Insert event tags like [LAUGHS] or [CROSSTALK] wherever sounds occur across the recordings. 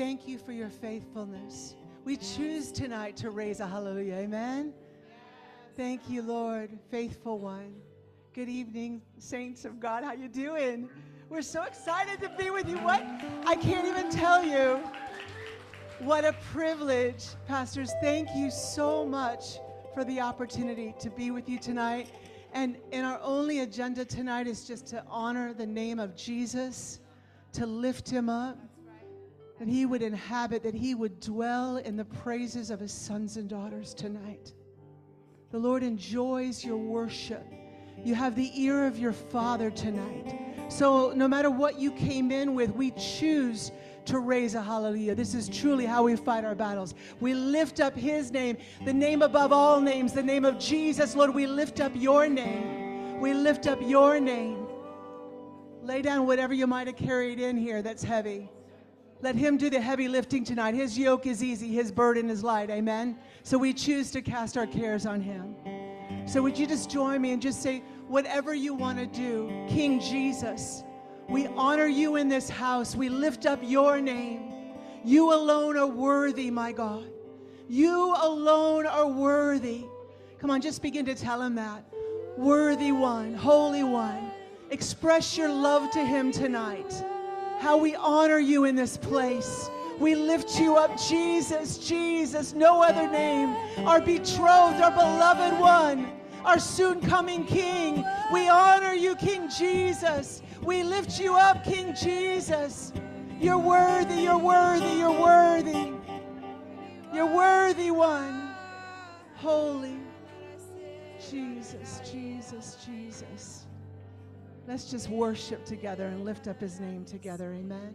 thank you for your faithfulness. We choose tonight to raise a hallelujah. Amen. Thank you, Lord, faithful one. Good evening, saints of God. How you doing? We're so excited to be with you. What? I can't even tell you. What a privilege. Pastors, thank you so much for the opportunity to be with you tonight. And, and our only agenda tonight is just to honor the name of Jesus, to lift him up, that he would inhabit, that he would dwell in the praises of his sons and daughters tonight. The Lord enjoys your worship. You have the ear of your Father tonight. So, no matter what you came in with, we choose to raise a hallelujah. This is truly how we fight our battles. We lift up His name, the name above all names, the name of Jesus. Lord, we lift up your name. We lift up your name. Lay down whatever you might have carried in here that's heavy. Let Him do the heavy lifting tonight. His yoke is easy, His burden is light. Amen. So we choose to cast our cares on Him. So would you just join me and just say, whatever you want to do, King Jesus, we honor you in this house. We lift up your name. You alone are worthy, my God. You alone are worthy. Come on, just begin to tell him that. Worthy one, holy one. Express your love to him tonight. How we honor you in this place. We lift you up, Jesus, Jesus, no other name. Our betrothed, our beloved one, our soon coming King. We honor you, King Jesus. We lift you up, King Jesus. You're worthy, you're worthy, you're worthy. You're worthy one. Holy. Jesus, Jesus, Jesus. Let's just worship together and lift up his name together. Amen.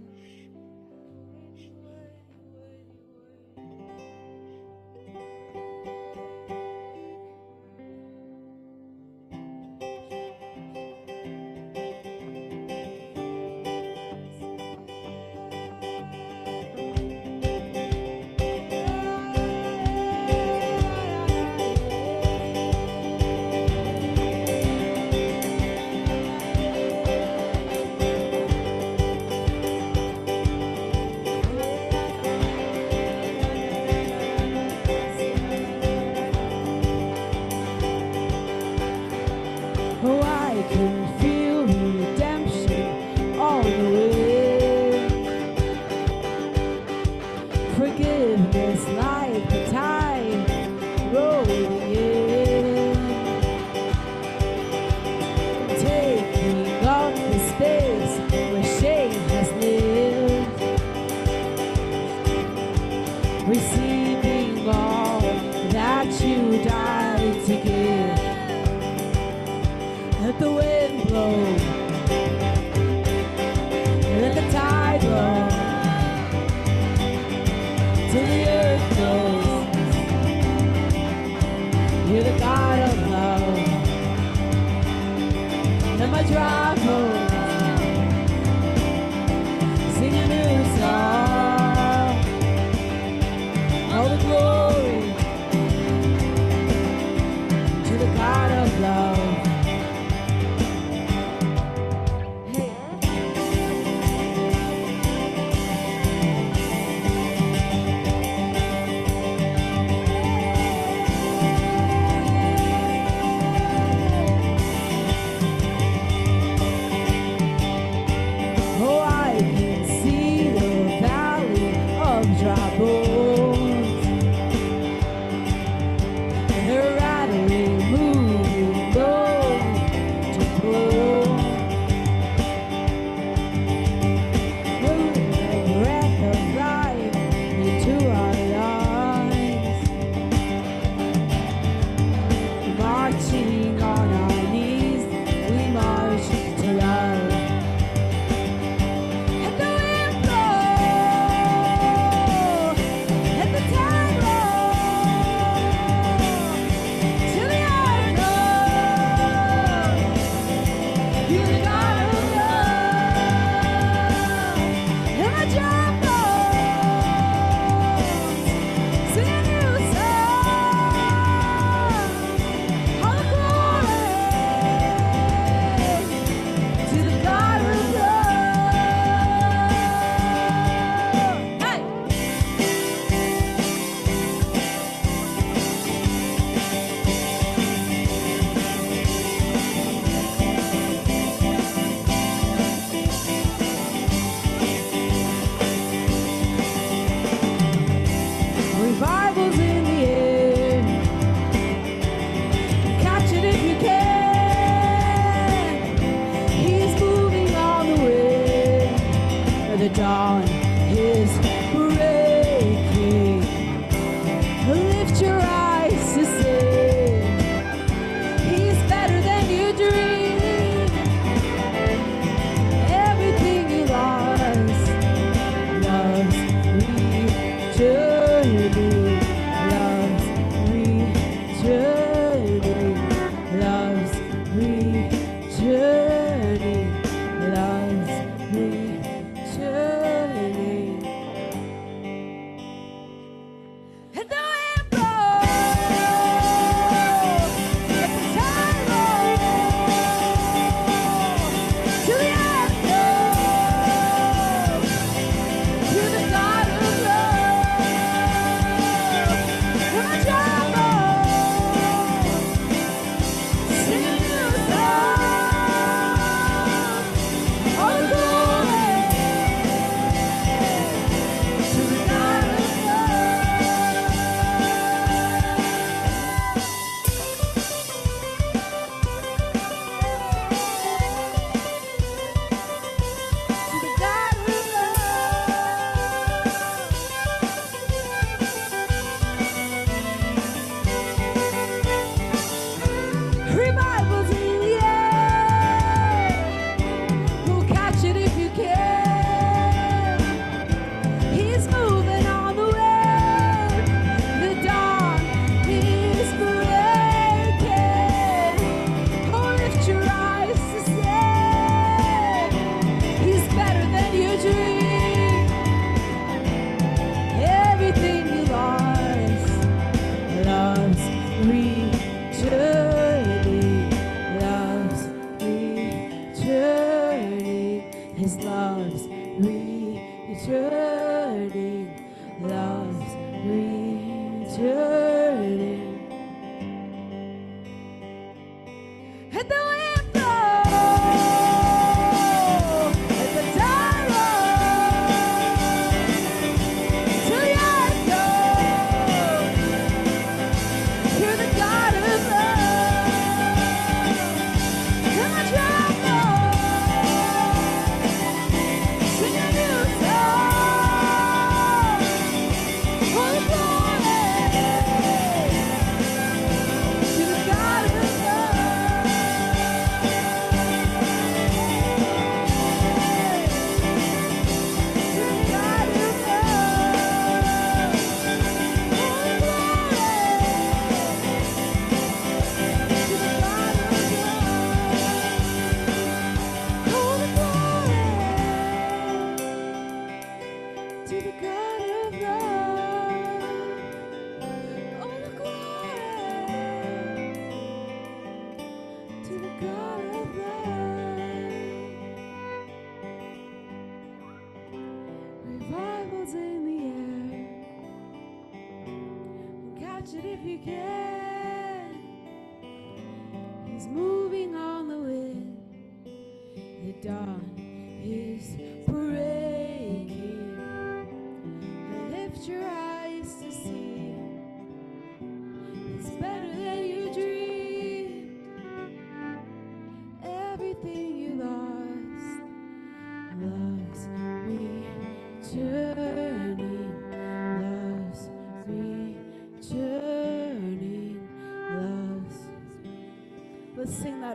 try.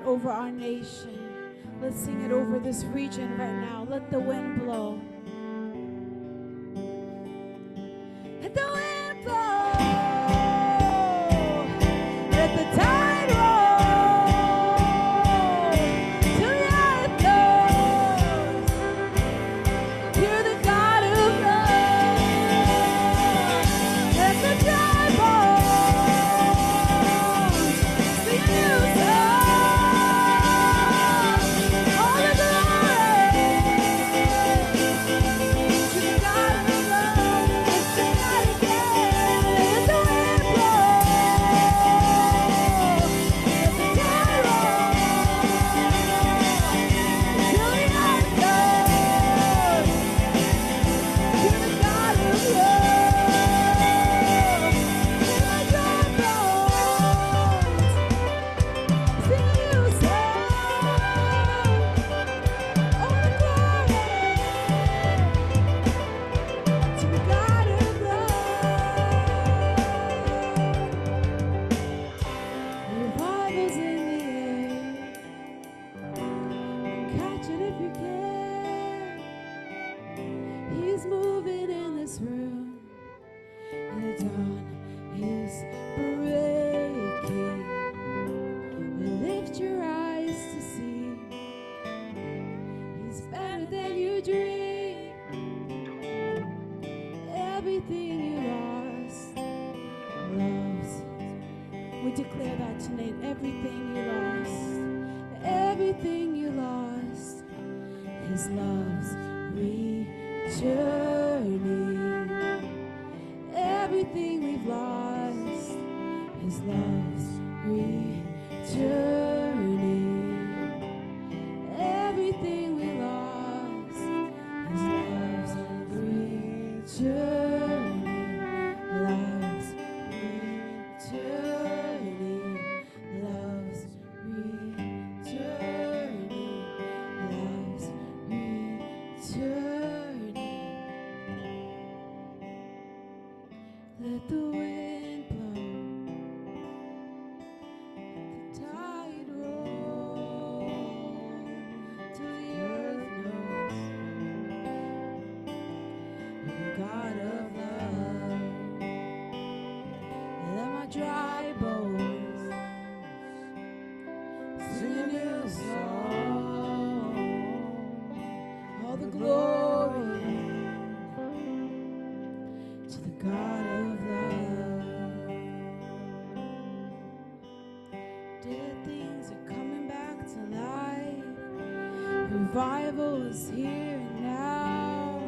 Over our nation. Let's sing it over this region right now. Let the wind is here and now.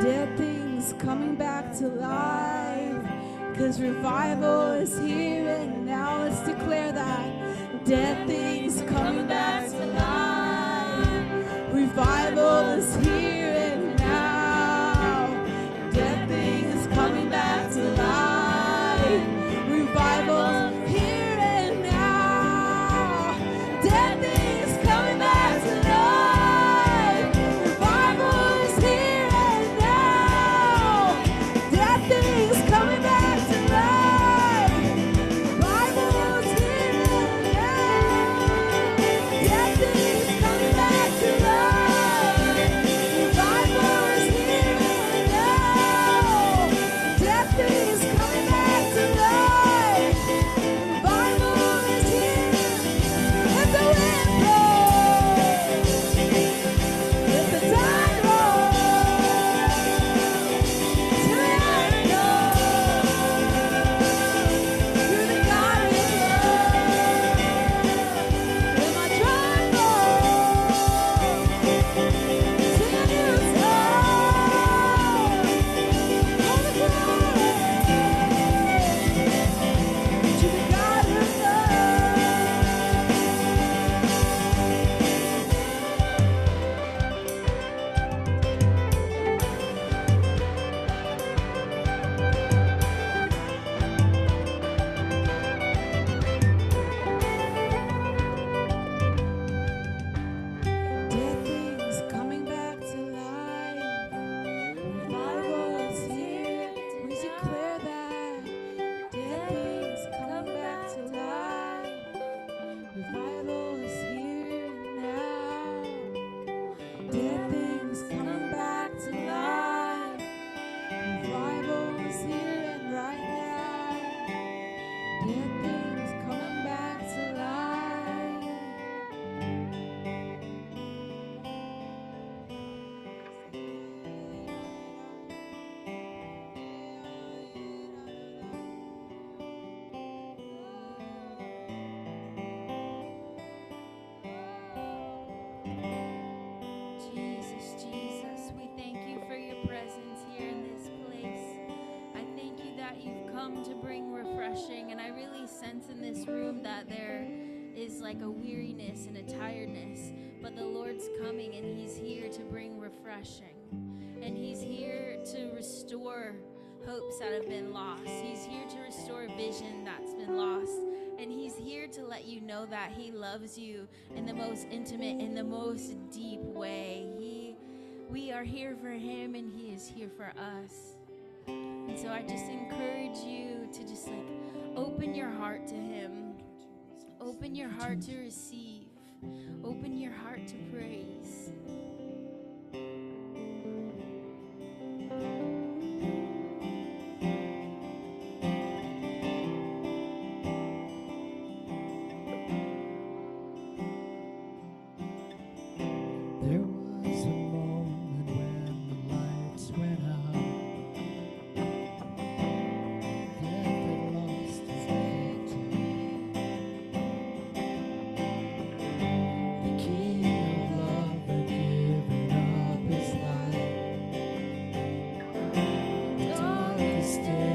Dead things coming back to life. Cause revival is here and now. Let's declare that. Dead things coming back to life. Revival. that He loves you in the most intimate, in the most deep way. He, we are here for Him, and He is here for us. And so I just encourage you to just like open your heart to Him, open your heart to receive, open your heart to praise. wasted.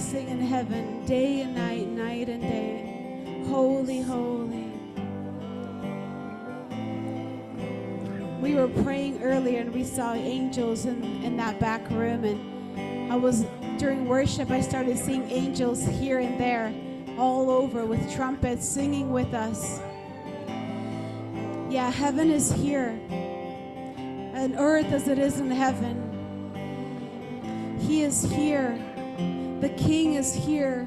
Sing in heaven day and night, night and day. Holy, holy. We were praying earlier and we saw angels in, in that back room. And I was, during worship, I started seeing angels here and there, all over with trumpets singing with us. Yeah, heaven is here and earth as it is in heaven. He is here. King is here.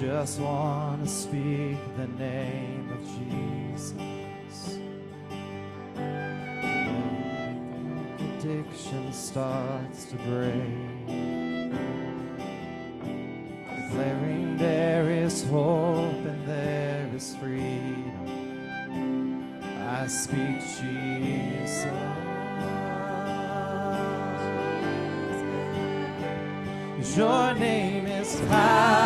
Just want to speak the name of Jesus. Addiction starts to break. Declaring there is hope and there is freedom. I speak Jesus. Your name is power.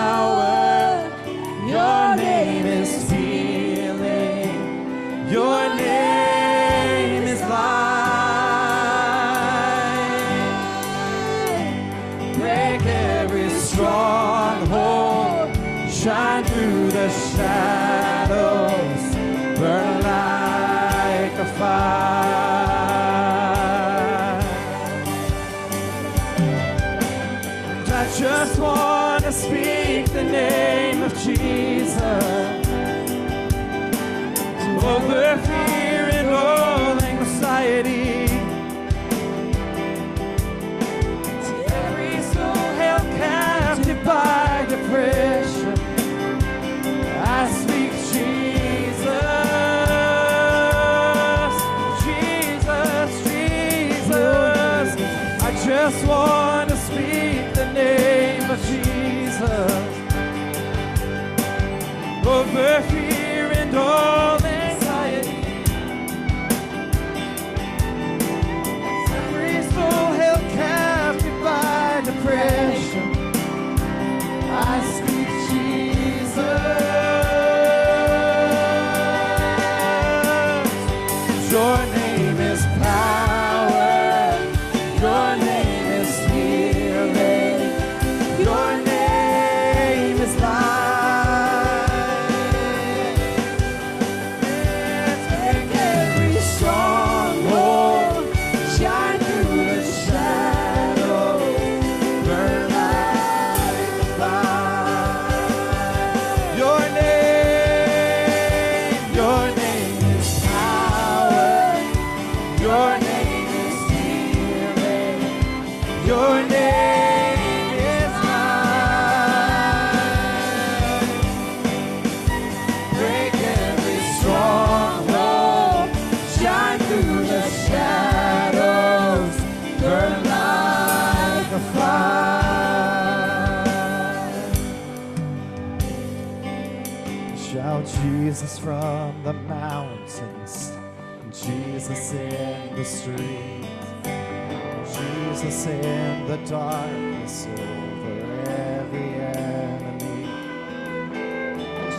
Darkness over every enemy.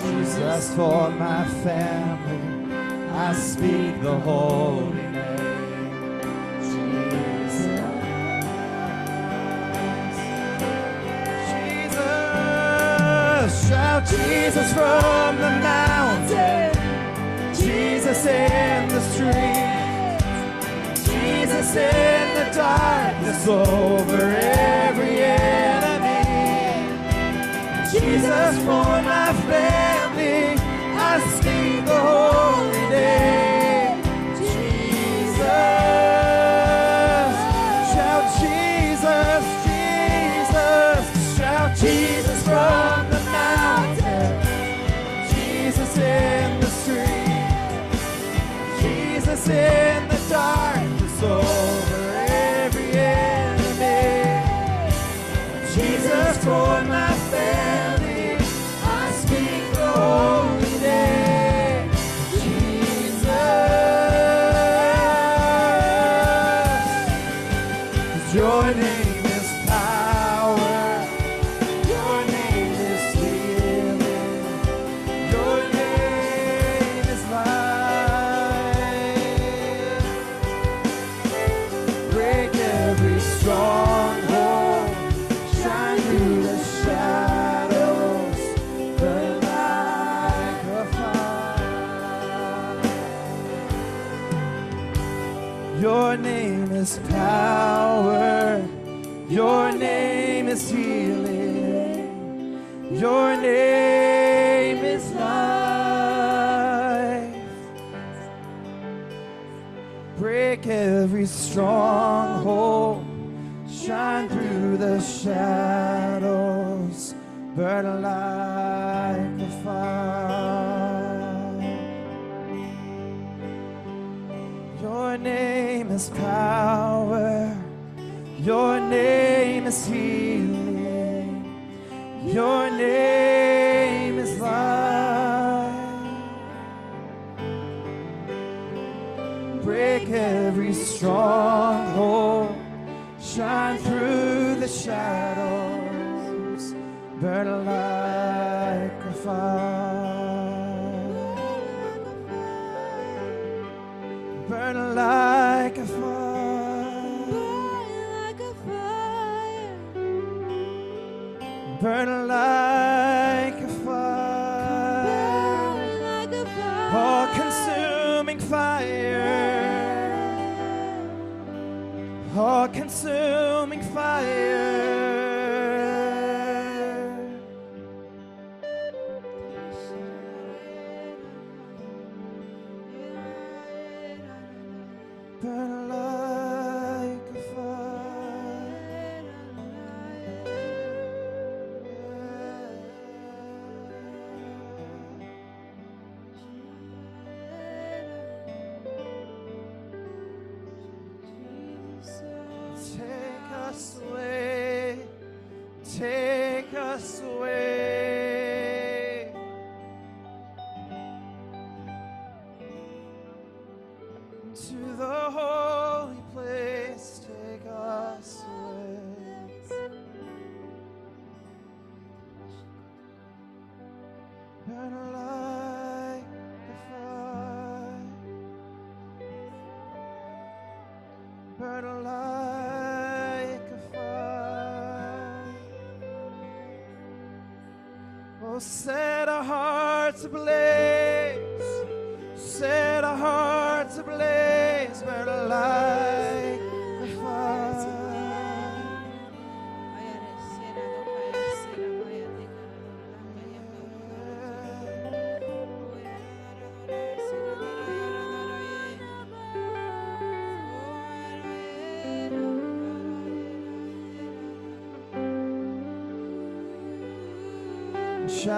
Jesus for my family, I speak the holy name. Jesus, shout Jesus from the mountain, Jesus in the street, Jesus in darkness over every enemy. Jesus for my family, I speak the holy name. Jesus, shout Jesus, Jesus, shout Jesus from the mountain, Jesus in the street, Jesus in break every stronghold, shine through the shadows, burn like a fire. Your name is power, your name is healing, your name. shadows burn like a fire. Burn like a fire. Burn like a fire. Burn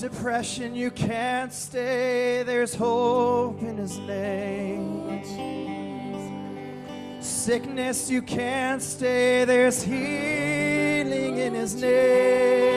depression, you can't stay. There's hope in His name. Sickness, you can't stay. There's healing in His name.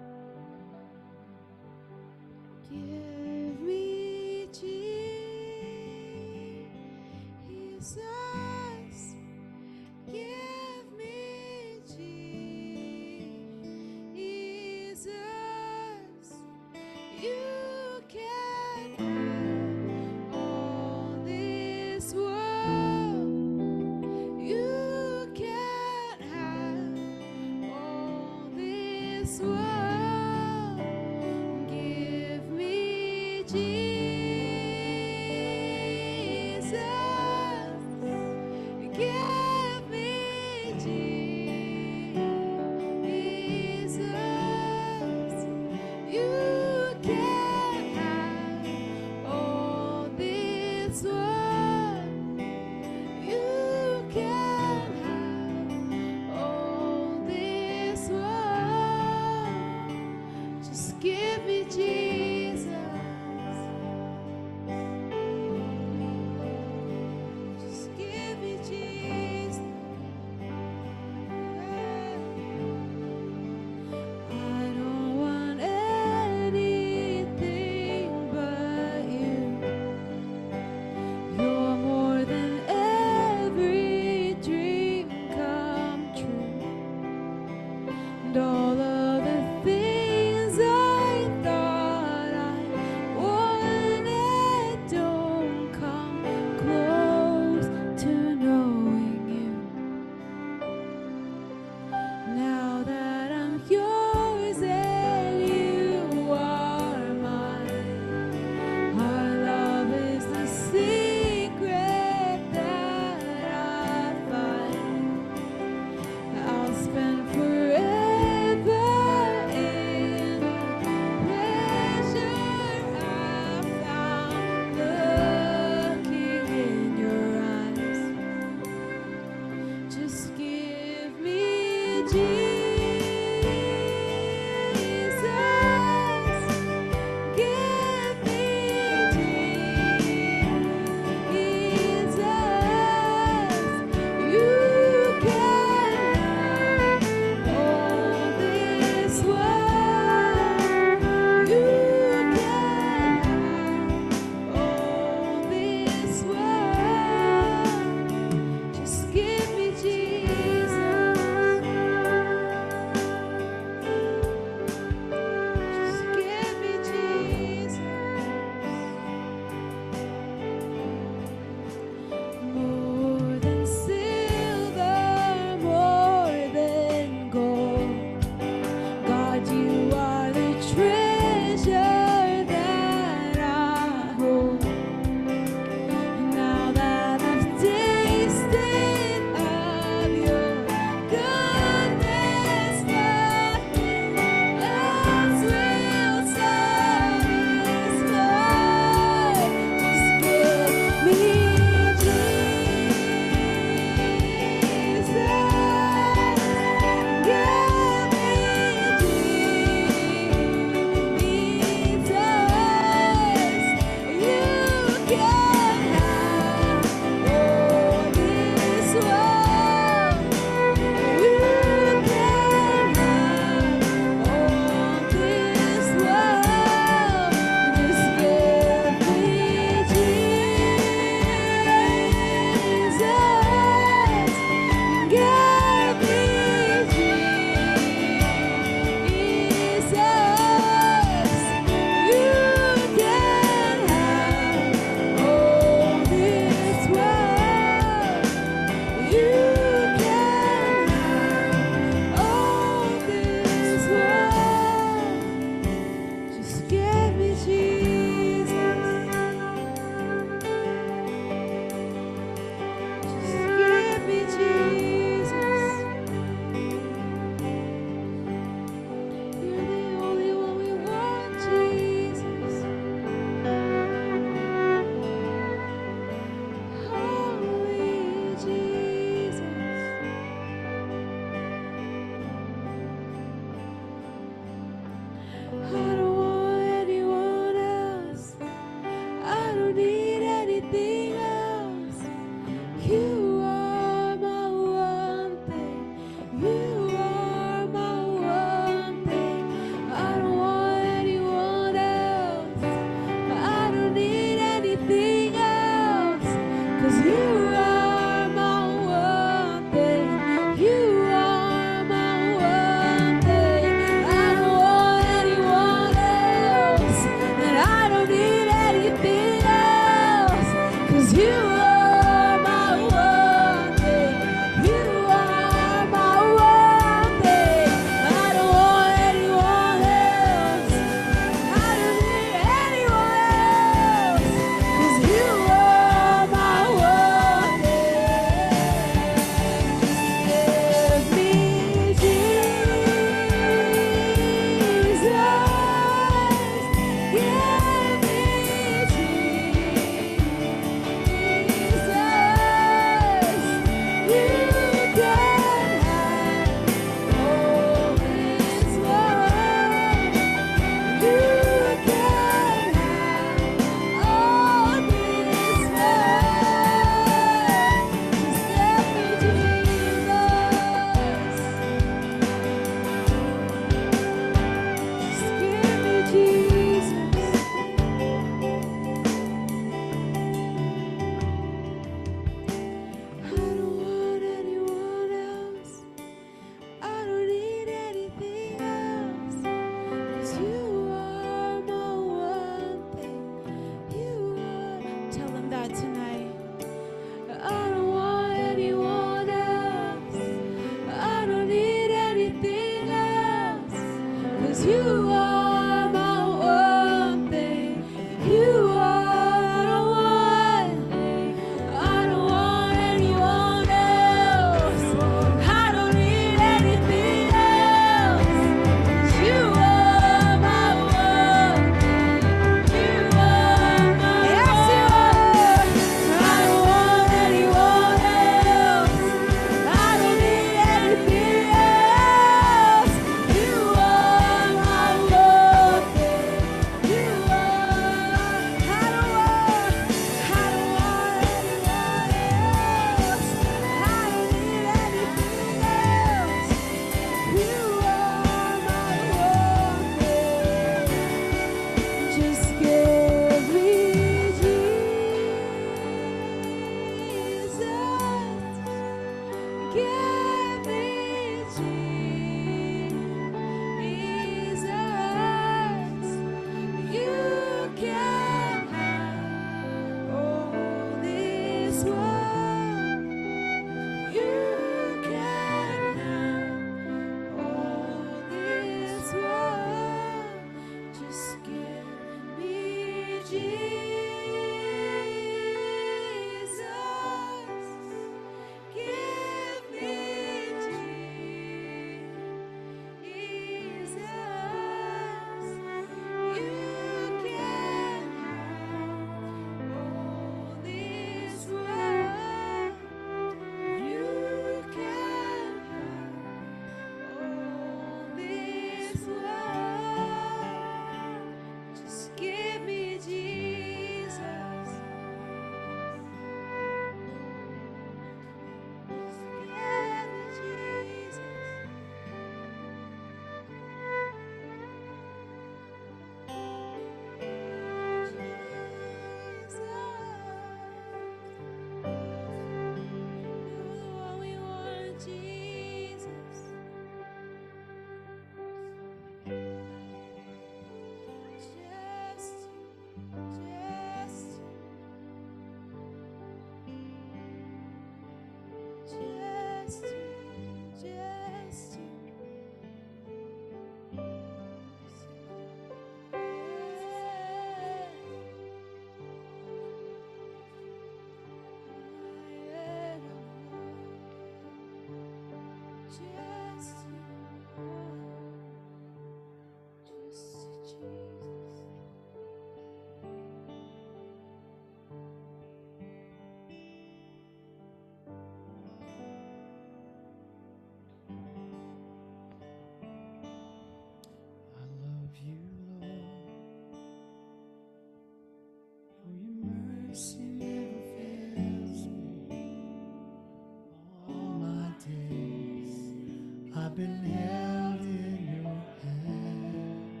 I've been held in your hand.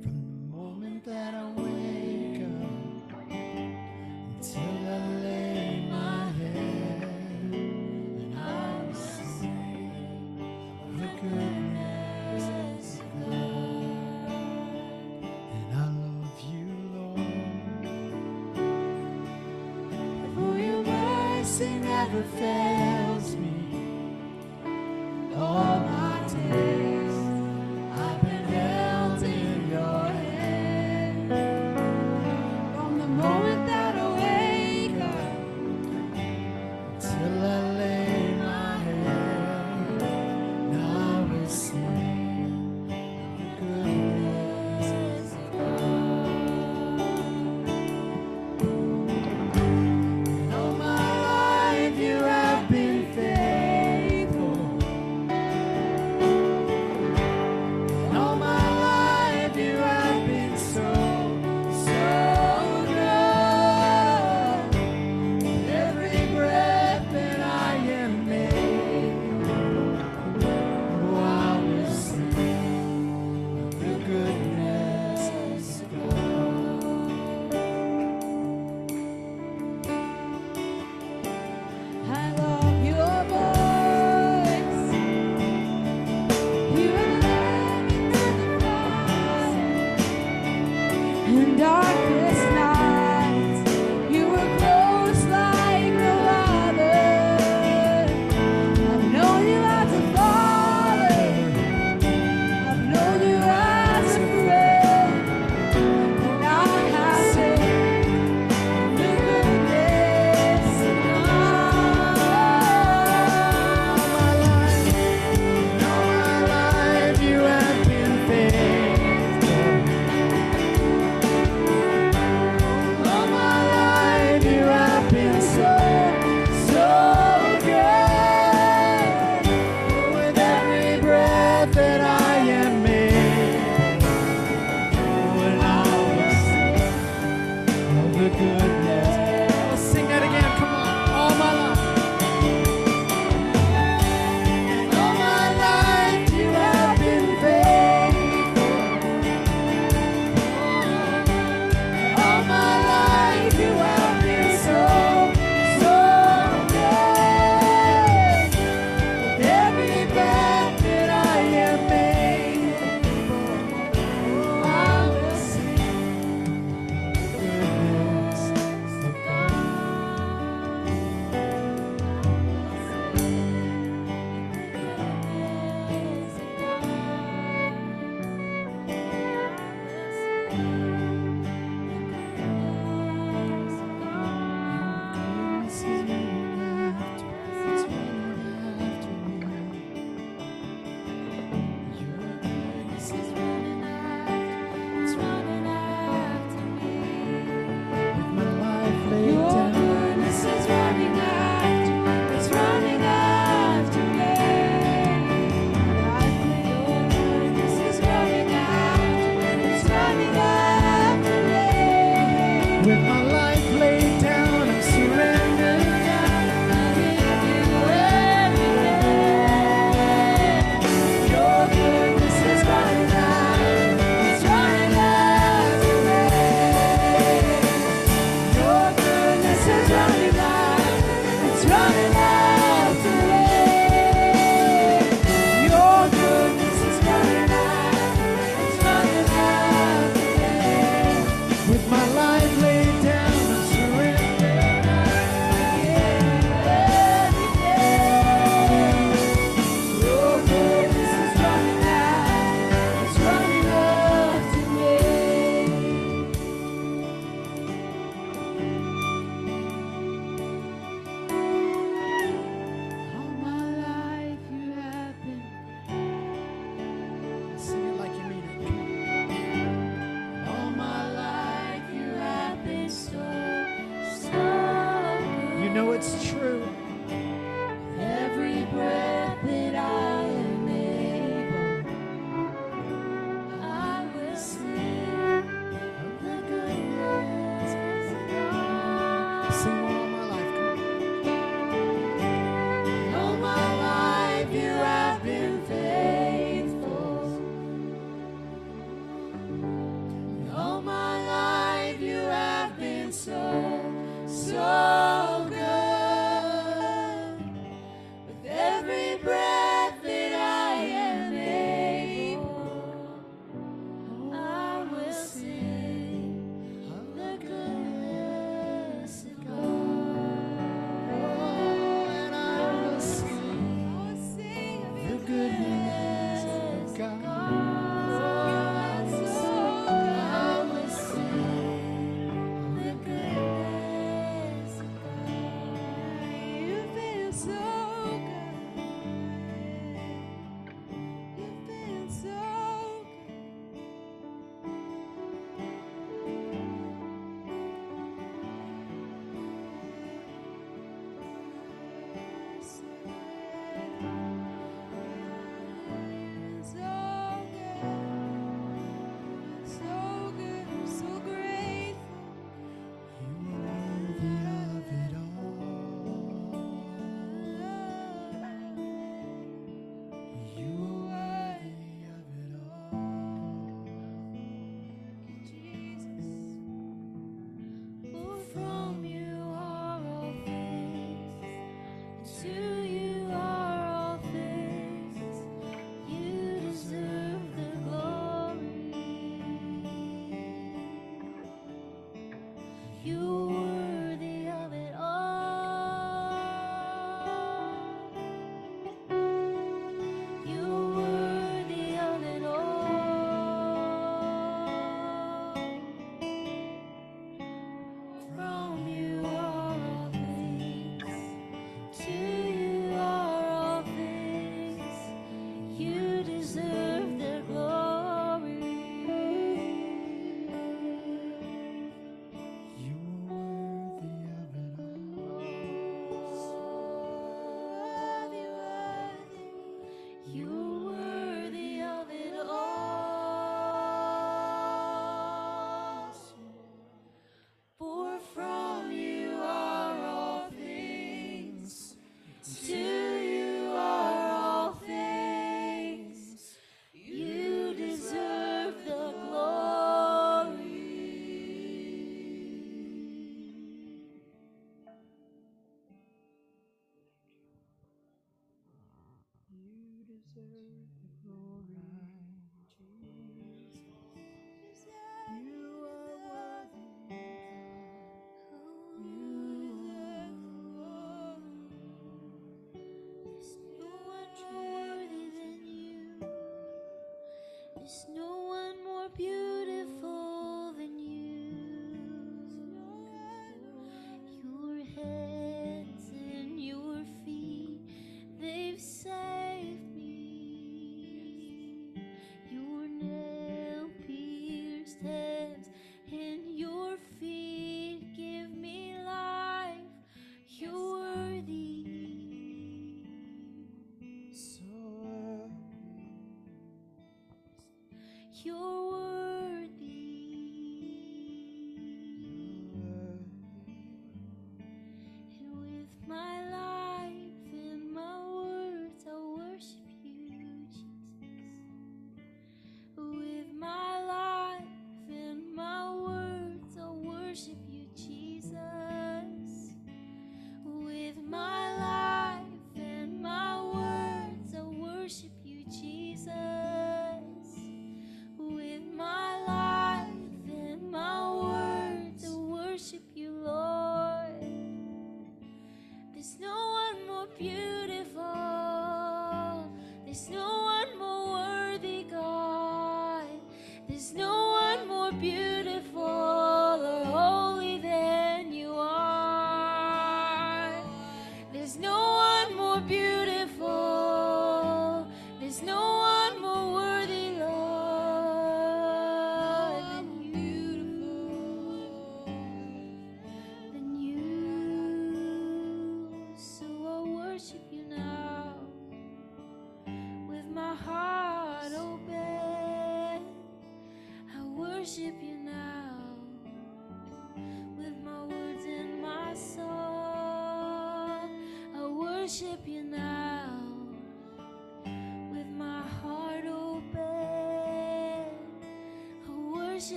From the moment that I wake up until I lay my head, and I will sing the goodness of God, and I love you, Lord, for your mercy never fails.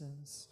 Incense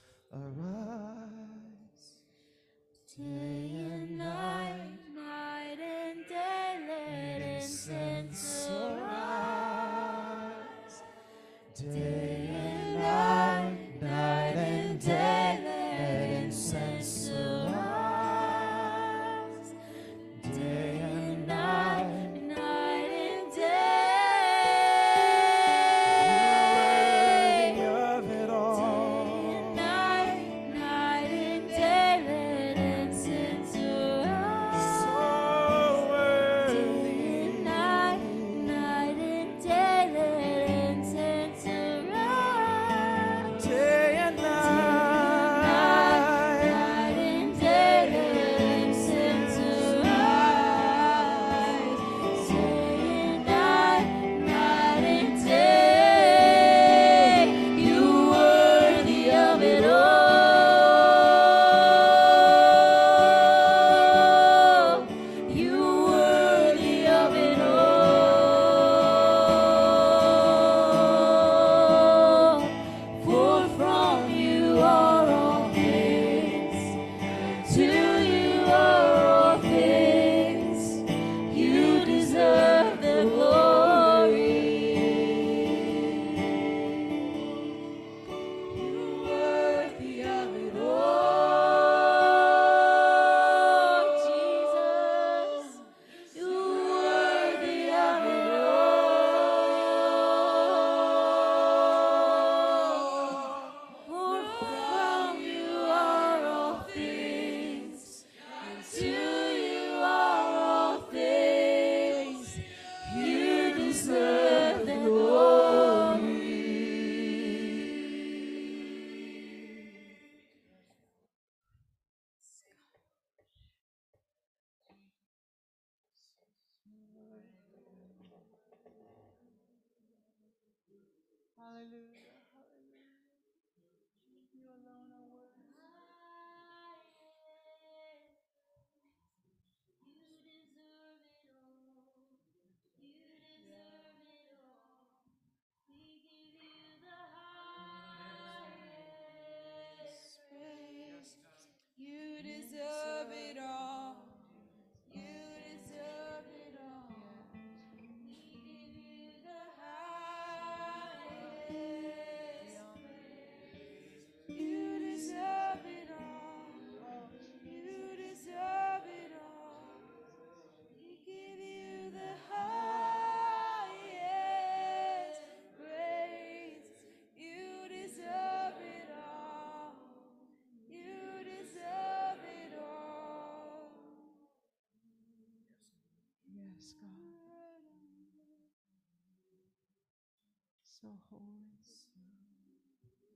holy.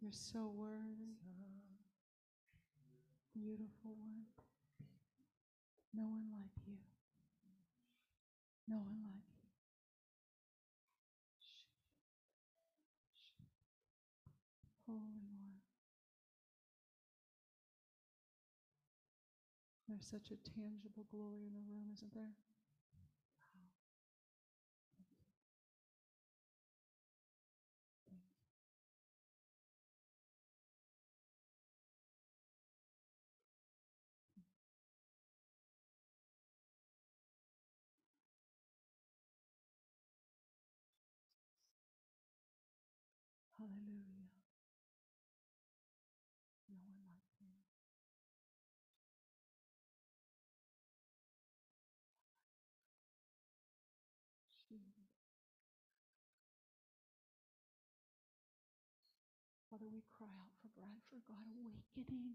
You're so worthy. Beautiful one. No one like you. No one like you. Holy One. There's such a tangible glory in the room, isn't there? Father, we cry out for Bradford, God, awakening,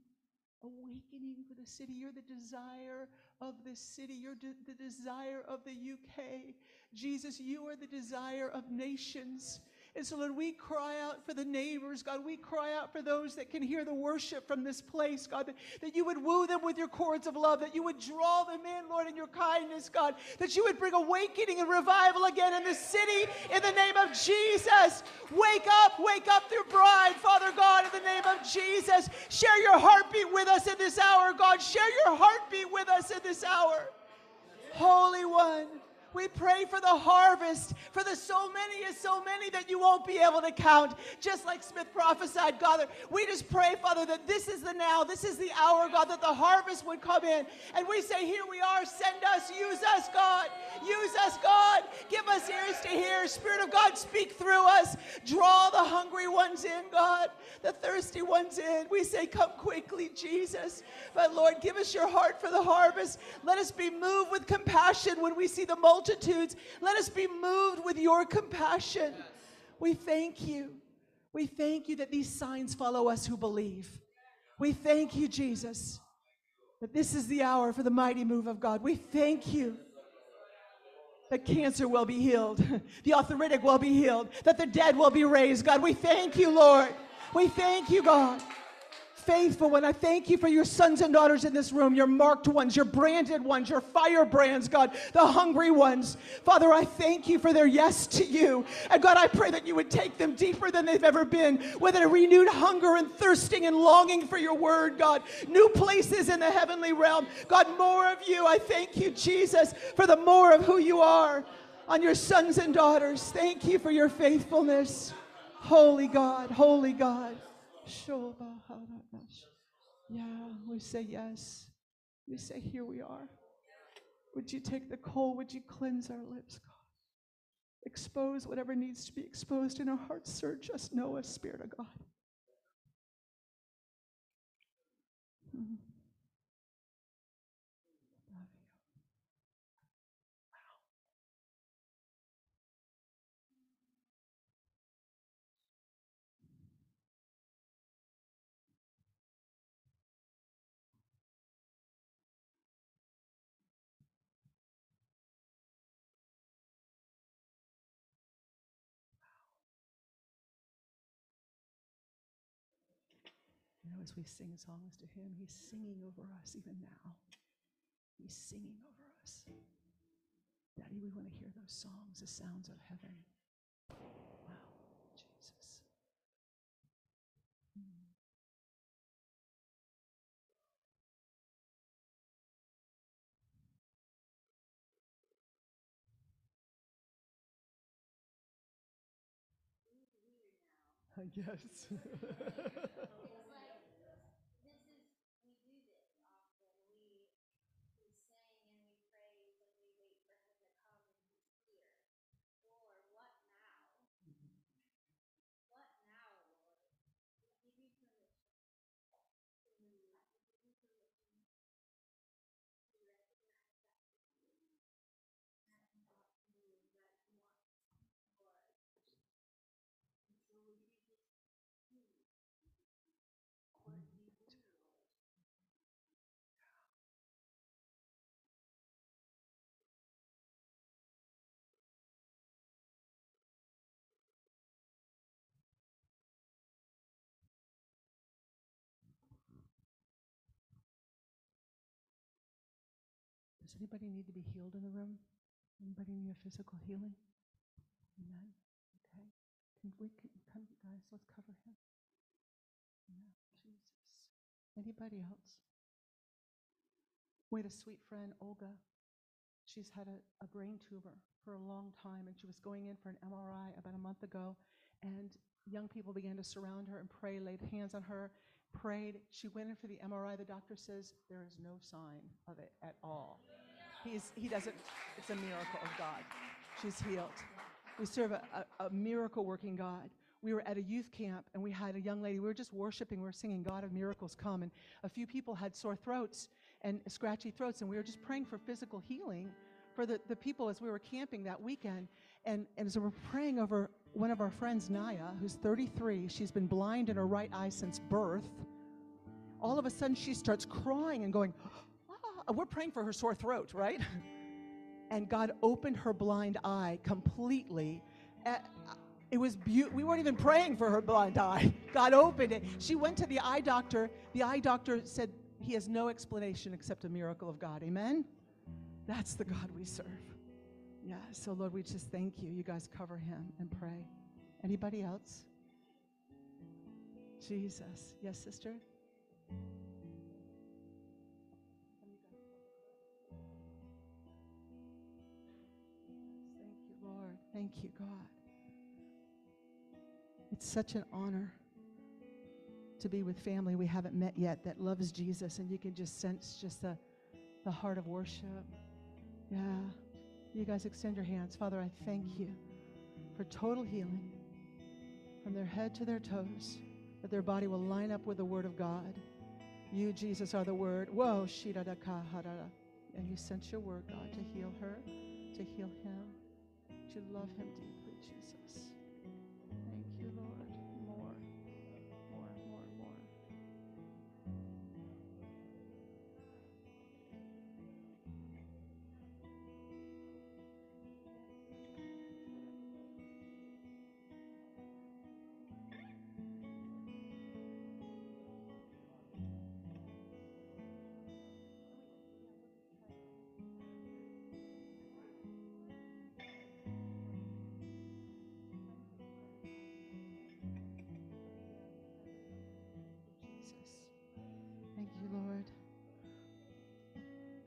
awakening for the city. You're the desire of this city. You're de- the desire of the UK. Jesus, you are the desire of nations. And so, Lord, we cry out for the neighbors, God. We cry out for those that can hear the worship from this place, God, that, that you would woo them with your cords of love, that you would draw them in, Lord, in your kindness, God, that you would bring awakening and revival again in the city in the name of Jesus. Wake up, wake up their bride, Father God, in the name of Jesus. Share your heartbeat with us in this hour, God. Share your heartbeat with us in this hour. Holy One. We pray for the harvest, for the so many is so many that you won't be able to count, just like Smith prophesied, God. We just pray, Father, that this is the now, this is the hour, God, that the harvest would come in. And we say, Here we are, send us, use us, God. Use us, God. Give us ears to hear. Spirit of God, speak through us. Draw the hungry ones in, God, the thirsty ones in. We say, Come quickly, Jesus. But Lord, give us your heart for the harvest. Let us be moved with compassion when we see the multitudes. Let us be moved with your compassion. We thank you. We thank you that these signs follow us who believe. We thank you, Jesus, that this is the hour for the mighty move of God. We thank you that cancer will be healed, [LAUGHS] the arthritic will be healed, that the dead will be raised. God, we thank you, Lord. We thank you, God. Faithful And I thank you for your sons and daughters in this room, your marked ones, your branded ones, your firebrands, God, the hungry ones. Father, I thank you for their yes to you. And God, I pray that you would take them deeper than they've ever been with a renewed hunger and thirsting and longing for your word, God. New places in the heavenly realm. God, more of you. I thank you, Jesus, for the more of who you are on your sons and daughters. Thank you for your faithfulness. Holy God, holy God. Yeah, we say yes. We say, Here we are. Would you take the coal? Would you cleanse our lips, God? Expose whatever needs to be exposed in our hearts. Search us, know us, Spirit of God. Mhm. as we sing songs to Him, He's singing over us even now. He's singing over us. Daddy, we want to hear those songs, the sounds of heaven. Wow, Jesus. Hmm. [LAUGHS] Yes. [LAUGHS] Does anybody need to be healed in the room? Anybody need a physical healing? Amen. Okay. Can we can, come, guys? Let's cover him. Yeah, Jesus. Anybody else? We had a sweet friend, Olga. She's had a, a brain tumor for a long time, and she was going in for an MRI about a month ago. And young people began to surround her and pray, laid hands on her, prayed. She went in for the MRI. The doctor says there is no sign of it at all. He's, he doesn't, it's a miracle of God. She's healed. We serve a, a, a miracle working God. We were at a youth camp and we had a young lady, we were just worshiping, we were singing, God of miracles come. And a few people had sore throats and scratchy throats, and we were just praying for physical healing for the, the people as we were camping that weekend. And, and as we we're praying over one of our friends, Naya, who's 33, she's been blind in her right eye since birth. All of a sudden, she starts crying and going, we're praying for her sore throat, right? [LAUGHS] and God opened her blind eye completely. Uh, It was beautiful. We weren't even praying for her blind eye. [LAUGHS] God opened it. She went to the eye doctor. The eye doctor said he has no explanation except a miracle of God. Amen? That's the God we serve. Yeah, so Lord, we just thank you. You guys cover him and pray. Anybody else? Jesus. Yes, sister? Thank you, God. It's such an honor to be with family we haven't met yet that loves Jesus, and you can just sense just the, the heart of worship. Yeah. You guys extend your hands. Father, I thank you for total healing from their head to their toes, that their body will line up with the Word of God. You, Jesus, are the Word. Whoa, shidadaka harara. And you sent your word, God, to heal her, to heal him, to love him deeply,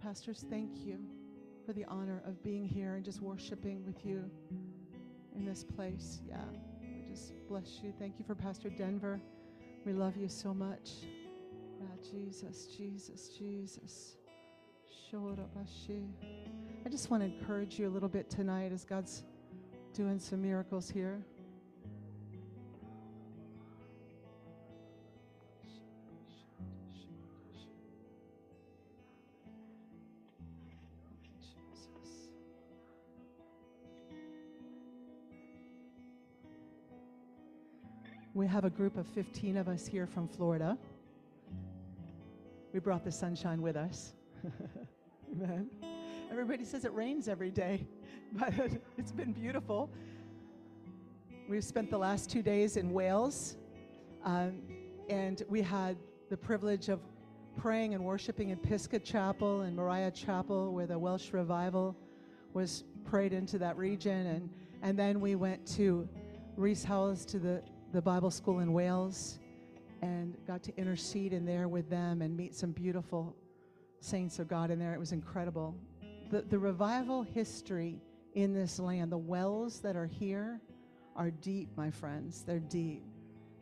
Pastors, thank you for the honor of being here and just worshiping with you in this place. Yeah, we just bless you. Thank you for Pastor Denver. We love you so much. Yeah, Jesus, Jesus, Jesus. I just want to encourage you a little bit tonight as God's doing some miracles here. We have a group of 15 of us here from Florida. We brought the sunshine with us. [LAUGHS] Amen. Everybody says it rains every day, [LAUGHS] but [LAUGHS] it's been beautiful. We've spent the last two days in Wales, um, and we had the privilege of praying and worshiping in Pisgah Chapel and Moriah Chapel, where the Welsh revival was prayed into that region. And, and then we went to Rees Howells to the, the Bible school in Wales and got to intercede in there with them and meet some beautiful saints of God in there. It was incredible. The, the revival history in this land, the wells that are here are deep, my friends. They're deep.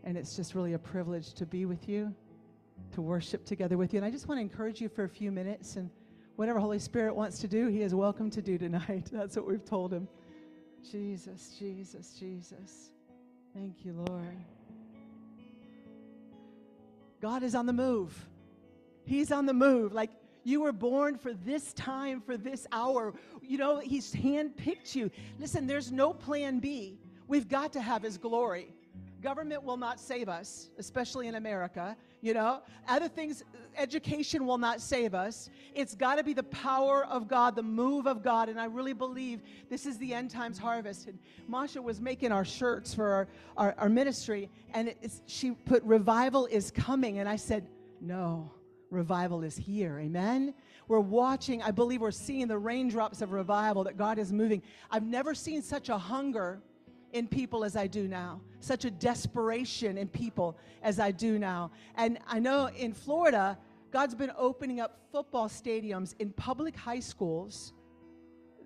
And it's just really a privilege to be with you, to worship together with you. And I just want to encourage you for a few minutes. And whatever Holy Spirit wants to do, He is welcome to do tonight. [LAUGHS] That's what we've told Him. Jesus, Jesus, Jesus. Thank you, Lord. God is on the move. He's on the move. Like you were born for this time, for this hour. You know, He's handpicked you. Listen, there's no plan B. We've got to have His glory. Government will not save us, especially in America. You know, other things, education will not save us. It's got to be the power of God, the move of God. And I really believe this is the end times harvest. And Masha was making our shirts for our, our, our ministry, and she put revival is coming. And I said, no, revival is here. Amen. We're watching, I believe we're seeing the raindrops of revival that God is moving. I've never seen such a hunger in people as I do now, such a desperation in people as I do now. And I know in Florida, God's been opening up football stadiums in public high schools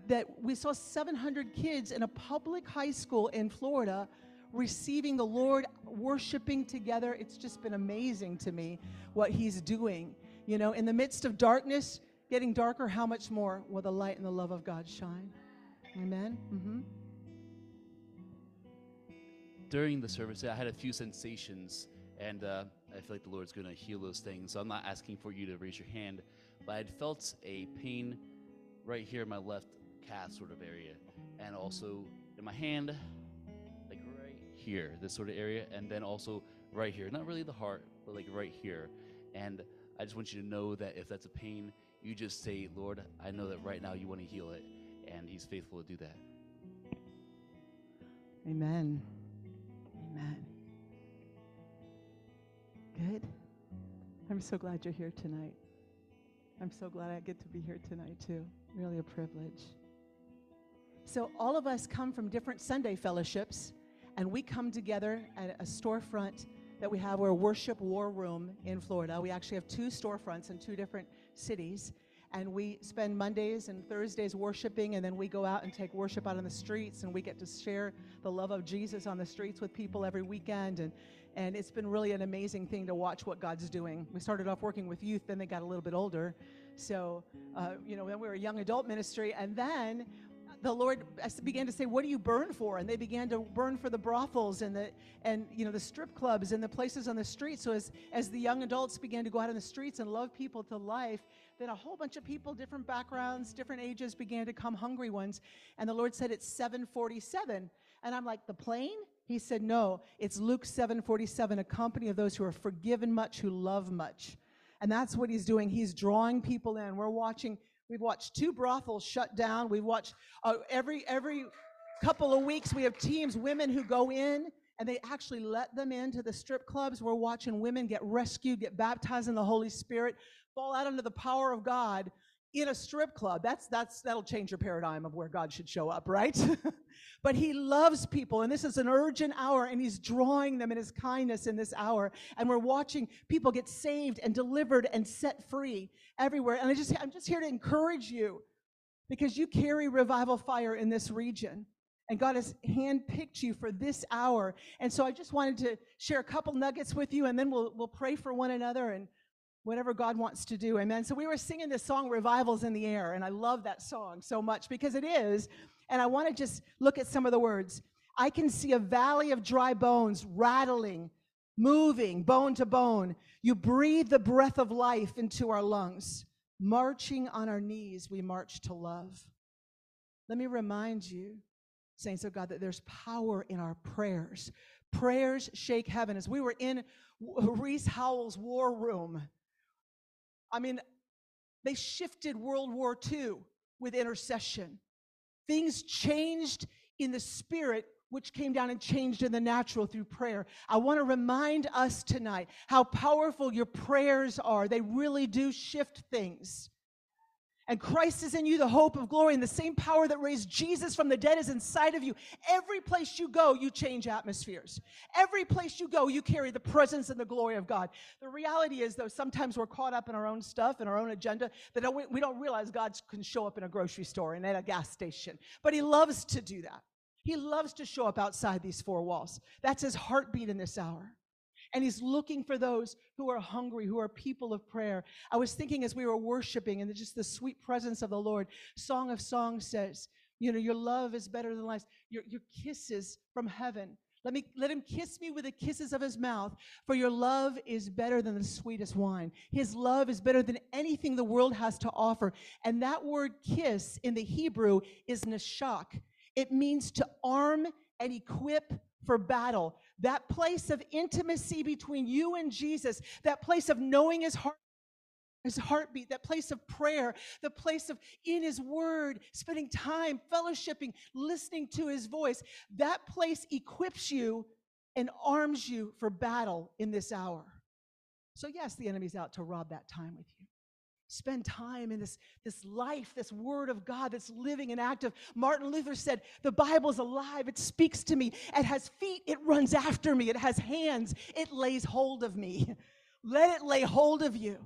that we saw 700 kids in a public high school in Florida receiving the Lord, worshiping together. It's just been amazing to me what He's doing. You know, in the midst of darkness, getting darker, how much more will the light and the love of God shine? Amen. Mm-hmm. During the service, I had a few sensations, and uh, I feel like the Lord's going to heal those things. So I'm not asking for you to raise your hand, but I had felt a pain right here in my left calf sort of area, and also in my hand, like right here, this sort of area, and then also right here. Not really the heart, but like right here. And I just want you to know that if that's a pain, you just say, Lord, I know that right now you want to heal it, and He's faithful to do that. Amen. Amen. Good. I'm so glad you're here tonight. I'm so glad I get to be here tonight, too. Really a privilege. So, all of us come from different Sunday fellowships, and we come together at a storefront that we have. We're worship war room in Florida. We actually have two storefronts in two different cities. And we spend Mondays and Thursdays worshiping, and then we go out and take worship out on the streets, and we get to share the love of Jesus on the streets with people every weekend. And, and it's been really an amazing thing to watch what God's doing. We started off working with youth, then they got a little bit older. So, uh, you know, then we were a young adult ministry, and then the Lord began to say, "What do you burn for?" And they began to burn for the brothels and the and you know the strip clubs and the places on the street. So as as the young adults began to go out on the streets and love people to life, then a whole bunch of people, different backgrounds, different ages, began to come hungry ones. And the Lord said, "It's 747." And I'm like, "The plane?" He said, "No, it's Luke 747, a company of those who are forgiven much, who love much." And that's what he's doing. He's drawing people in. We're watching We've watched two brothels shut down. We've watched uh, every every couple of weeks we have teams, women who go in and they actually let them into the strip clubs. We're watching women get rescued, get baptized in the Holy Spirit, fall out under the power of God in a strip club. That's that's that'll change your paradigm of where God should show up, right? [LAUGHS] but he loves people and this is an urgent hour and he's drawing them in his kindness in this hour and we're watching people get saved and delivered and set free everywhere. And I just I'm just here to encourage you because you carry revival fire in this region. And God has handpicked you for this hour. And so I just wanted to share a couple nuggets with you, and then we'll, we'll pray for one another and whatever God wants to do. Amen. So we were singing this song, Revivals in the Air, and I love that song so much because it is. And I want to just look at some of the words. I can see a valley of dry bones rattling, moving bone to bone. You breathe the breath of life into our lungs. Marching on our knees, we march to love. Let me remind you, saints of God, that there's power in our prayers. Prayers shake heaven. As we were in Rees Howells' war room, I mean, they shifted World War II with intercession. Things changed in the spirit, which came down and changed in the natural through prayer. I want to remind us tonight how powerful your prayers are. They really do shift things. And Christ is in you, the hope of glory, and the same power that raised Jesus from the dead is inside of you. Every place you go, you change atmospheres. Every place you go, you carry the presence and the glory of God. The reality is, though, sometimes we're caught up in our own stuff and our own agenda that we don't realize God can show up in a grocery store and at a gas station. But He loves to do that. He loves to show up outside these four walls. That's His heartbeat in this hour. And He's looking for those who are hungry, who are people of prayer. I was thinking as we were worshiping and just the sweet presence of the Lord, Song of Songs says, you know, your love is better than life. Your, your kisses from heaven. Let me let him kiss me with the kisses of his mouth, for your love is better than the sweetest wine. His love is better than anything the world has to offer. And that word kiss in the Hebrew is nashak. It means to arm and equip for battle. That place of intimacy between you and Jesus, that place of knowing his heart his heartbeat, that place of prayer, the place of in his word, spending time fellowshipping, listening to his voice, that place equips you and arms you for battle in this hour. So, yes, the enemy's out to rob that time with you. Spend time in this, this life, this word of God that's living and active. Martin Luther said, The Bible is alive. It speaks to me. It has feet. It runs after me. It has hands. It lays hold of me. [LAUGHS] Let it lay hold of you.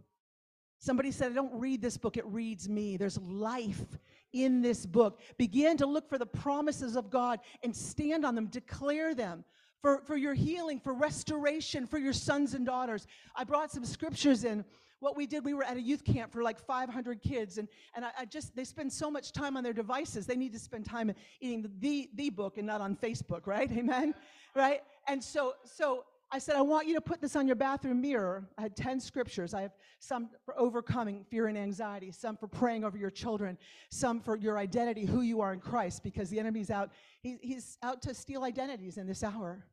Somebody said, I don't read this book, it reads me. There's life in this book. Begin to look for the promises of God and stand on them, declare them for, for your healing, for restoration, for your sons and daughters. I brought some scriptures in. What we did, we were at a youth camp for like 500 kids, and, and I, I just, they spend so much time on their devices. They need to spend time eating the, the, book and not on Facebook, right? [LAUGHS] Amen? Right? And so, so I said, I want you to put this on your bathroom mirror. I had 10 scriptures. I have some for overcoming fear and anxiety, some for praying over your children, some for your identity, who you are in Christ, because the enemy's out. He, he's out to steal identities in this hour.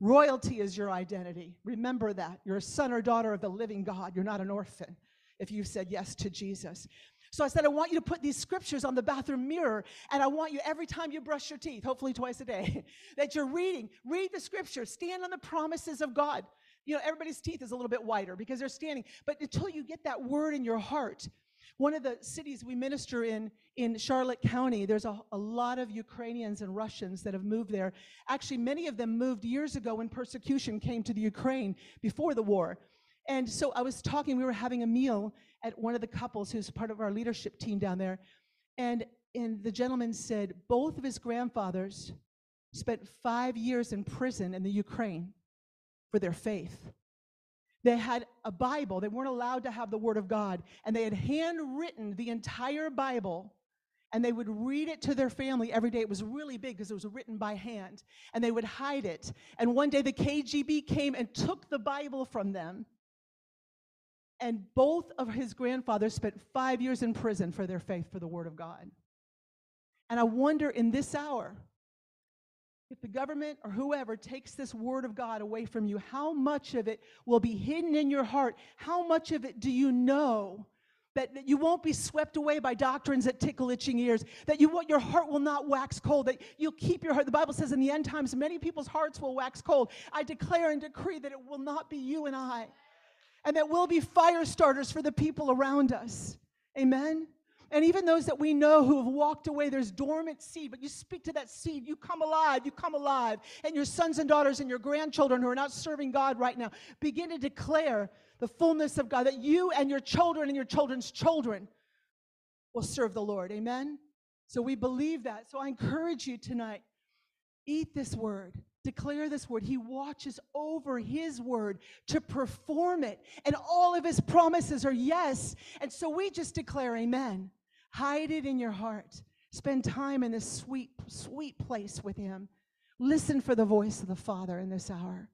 Royalty is your identity. Remember that. You're a son or daughter of the living God. You're not an orphan if you've said yes to Jesus. So I said, I want you to put these scriptures on the bathroom mirror, and I want you every time you brush your teeth, hopefully twice a day, [LAUGHS] that you're reading, read the scriptures, stand on the promises of God. You know, everybody's teeth is a little bit whiter because they're standing, but until you get that word in your heart, one of the cities we minister in, in Charlotte County, there's a, a, lot of Ukrainians and Russians that have moved there. Actually, many of them moved years ago when persecution came to the Ukraine before the war. And so I was talking, we were having a meal at one of the couples who's part of our leadership team down there. And, and the gentleman said both of his grandfathers spent five years in prison in the Ukraine for their faith. They had a Bible, they weren't allowed to have the Word of God, and they had handwritten the entire Bible and they would read it to their family every day. It was really big because it was written by hand, and they would hide it. And one day the KGB came and took the Bible from them and both of his grandfathers spent five years in prison for their faith for the Word of God. And I wonder in this hour, if the government or whoever takes this Word of God away from you, how much of it will be hidden in your heart? How much of it do you know? That, you won't be swept away by doctrines that tickle itching ears, that you, your heart will not wax cold, that you'll keep your heart. The Bible says in the end times, many people's hearts will wax cold. I declare and decree that it will not be you and I and that we'll be fire starters for the people around us. Amen. And even those that we know who have walked away, there's dormant seed, but you speak to that seed, you come alive, you come alive. And your sons and daughters and your grandchildren who are not serving God right now begin to declare the fullness of God, that you and your children and your children's children will serve the Lord. Amen. So we believe that. So I encourage you tonight eat this word declare this word. He watches over his word to perform it. And all of his promises are yes. And so we just declare amen. Hide it in your heart. Spend time in this sweet, sweet place with him. Listen for the voice of the Father in this hour.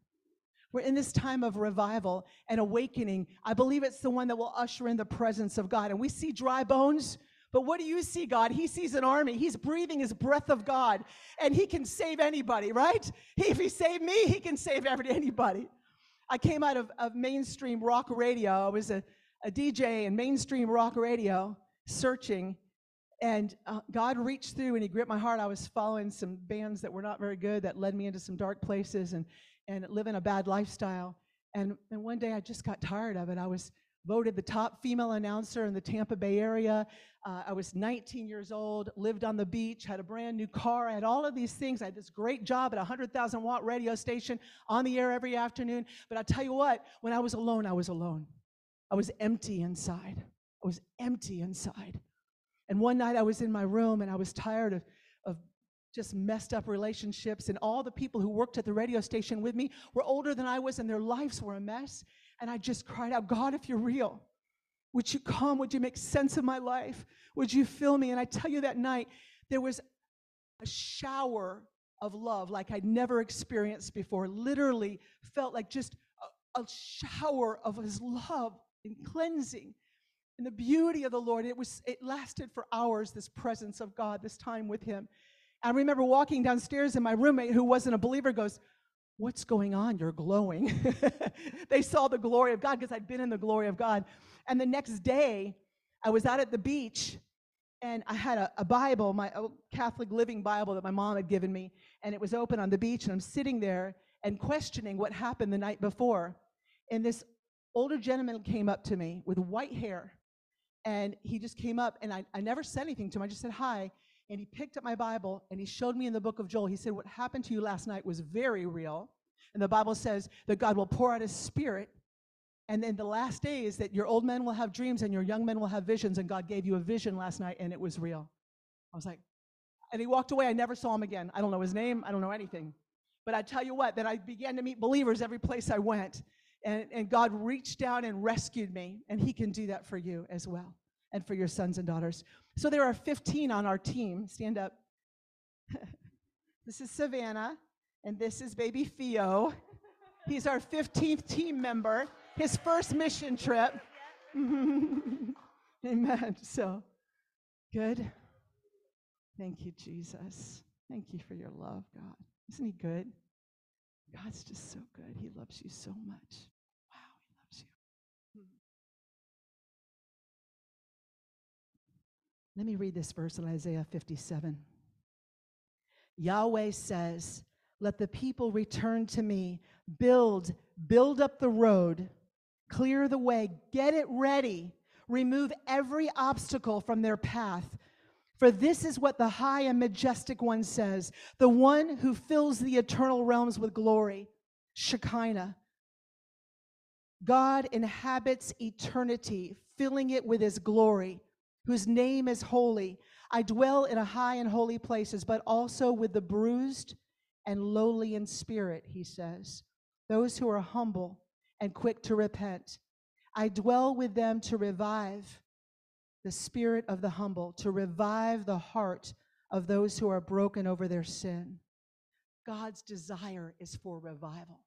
We're in this time of revival and awakening. I believe it's the one that will usher in the presence of God. And we see dry bones but what do you see, God? He sees an army. He's breathing his breath of God, and he can save anybody, right? [LAUGHS] If he saved me, he can save anybody. I came out of, of mainstream rock radio. I was a, a DJ in mainstream rock radio searching, and uh, God reached through and he gripped my heart. I was following some bands that were not very good that led me into some dark places and, and living a bad lifestyle. And, and one day I just got tired of it. I was voted the top female announcer in the Tampa Bay area. Uh, I was 19 years old, lived on the beach, had a brand new car, I had all of these things. I had this great job at a 100,000 watt radio station on the air every afternoon. But I tell you what, when I was alone, I was alone. I was empty inside. I was empty inside. And one night I was in my room and I was tired of, of just messed up relationships. And all the people who worked at the radio station with me were older than I was, and their lives were a mess. And I just cried out, God, if you're real, would you come? Would you make sense of my life? Would you fill me? And I tell you that night, there was a shower of love like I'd never experienced before. Literally felt like just a, a shower of his love and cleansing and the beauty of the Lord. It was it lasted for hours, this presence of God, this time with him. I remember walking downstairs and my roommate, who wasn't a believer, goes, What's going on? You're glowing. [LAUGHS] they saw the glory of God because I'd been in the glory of God. And the next day, I was out at the beach and I had a, a Bible, my Catholic Living Bible that my mom had given me, and it was open on the beach. And I'm sitting there and questioning what happened the night before. And this older gentleman came up to me with white hair. And he just came up, and I, I never said anything to him. I just said hi. And he picked up my Bible and he showed me in the book of Joel. He said, What happened to you last night was very real. And the Bible says that God will pour out his spirit. And in the last days, that your old men will have dreams and your young men will have visions. And God gave you a vision last night and it was real. I was like, and he walked away. I never saw him again. I don't know his name, I don't know anything. But I tell you what, then I began to meet believers every place I went. And, and God reached down and rescued me. And he can do that for you as well and for your sons and daughters. So there are 15 on our team. Stand up. [LAUGHS] this is Savannah, and this is baby Theo. He's our 15th team member, his first mission trip. [LAUGHS] Amen. So good. Thank you, Jesus. Thank you for your love, God. Isn't he good? God's just so good. He loves you so much. Let me read this verse in Isaiah 57. Yahweh says, Let the people return to me, build, build up the road, clear the way, get it ready, remove every obstacle from their path. For this is what the high and majestic one says the one who fills the eternal realms with glory, Shekinah. God inhabits eternity, filling it with his glory whose name is holy. I dwell in a high and holy places, but also with the bruised and lowly in spirit, he says, those who are humble and quick to repent. I dwell with them to revive the spirit of the humble, to revive the heart of those who are broken over their sin. God's desire is for revival.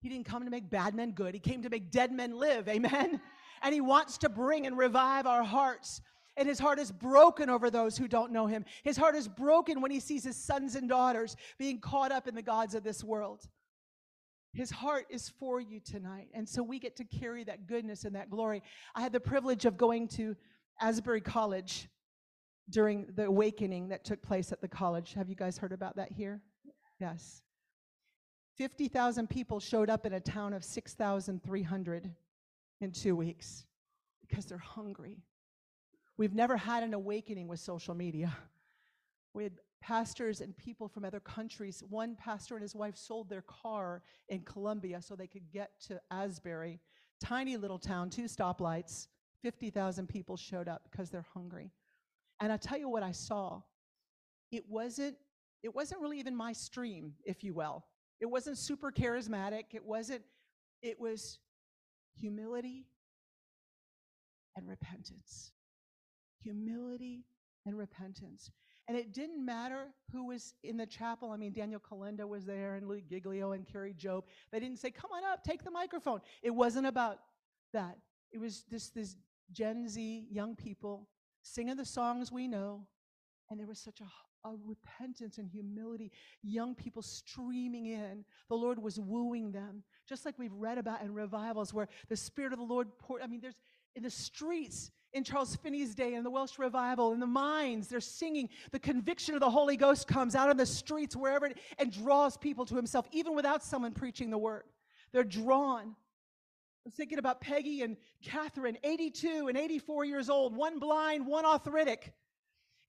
He didn't come to make bad men good, He came to make dead men live. Amen and He wants to bring and revive our hearts. And his heart is broken over those who don't know him. His heart is broken when he sees his sons and daughters being caught up in the gods of this world. His heart is for you tonight. And so we get to carry that goodness and that glory. I had the privilege of going to Asbury College during the awakening that took place at the college. Have you guys heard about that here? Yes. 50,000 people showed up in a town of 6,300 in two weeks because they're hungry. We've never had an awakening with social media. We had pastors and people from other countries. One pastor and his wife sold their car in Colombia so they could get to Asbury, tiny little town, two stoplights. 50,000 people showed up because they're hungry. And I tell you what I saw. It wasn't it wasn't really even my stream, if you will. It wasn't super charismatic. It wasn't it was humility and repentance. Humility and repentance. And it didn't matter who was in the chapel. I mean, Daniel Kolenda was there, and Louis Giglio and Kari Jobe. They didn't say, Come on up, take the microphone. It wasn't about that. It was this, this Gen Z young people singing the songs we know. And there was such a, a repentance and humility, young people streaming in. The Lord was wooing them just like we've read about in revivals where the Spirit of the Lord poured. I mean, there's in the streets in Charles Finney's day, in the Welsh revival, in the mines, they're singing. The conviction of the Holy Ghost comes out of the streets, wherever, it, and draws people to Himself, even without someone preaching the word. They're drawn. I was thinking about Peggy and Catherine, 82 and 84 years old, one blind, one arthritic.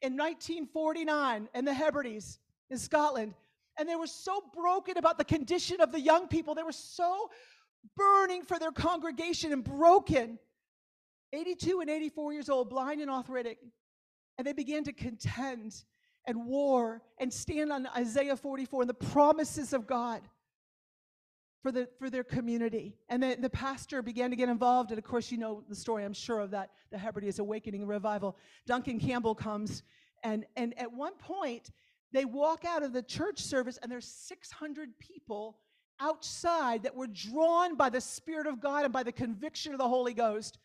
In 1949, in the Hebrides in Scotland, and they were so broken about the condition of the young people. They were so burning for their congregation and broken. 82 and 84 years old, blind and arthritic. And they began to contend and war and stand on Isaiah 44 and the promises of God for, the, for their community. And then the pastor began to get involved. And of course, you know the story, I'm sure, of that, the Hebrides Awakening revival. Duncan Campbell comes, and, and at one point, they walk out of the church service, and there's 600 people outside that were drawn by the Spirit of God and by the conviction of the Holy Ghost.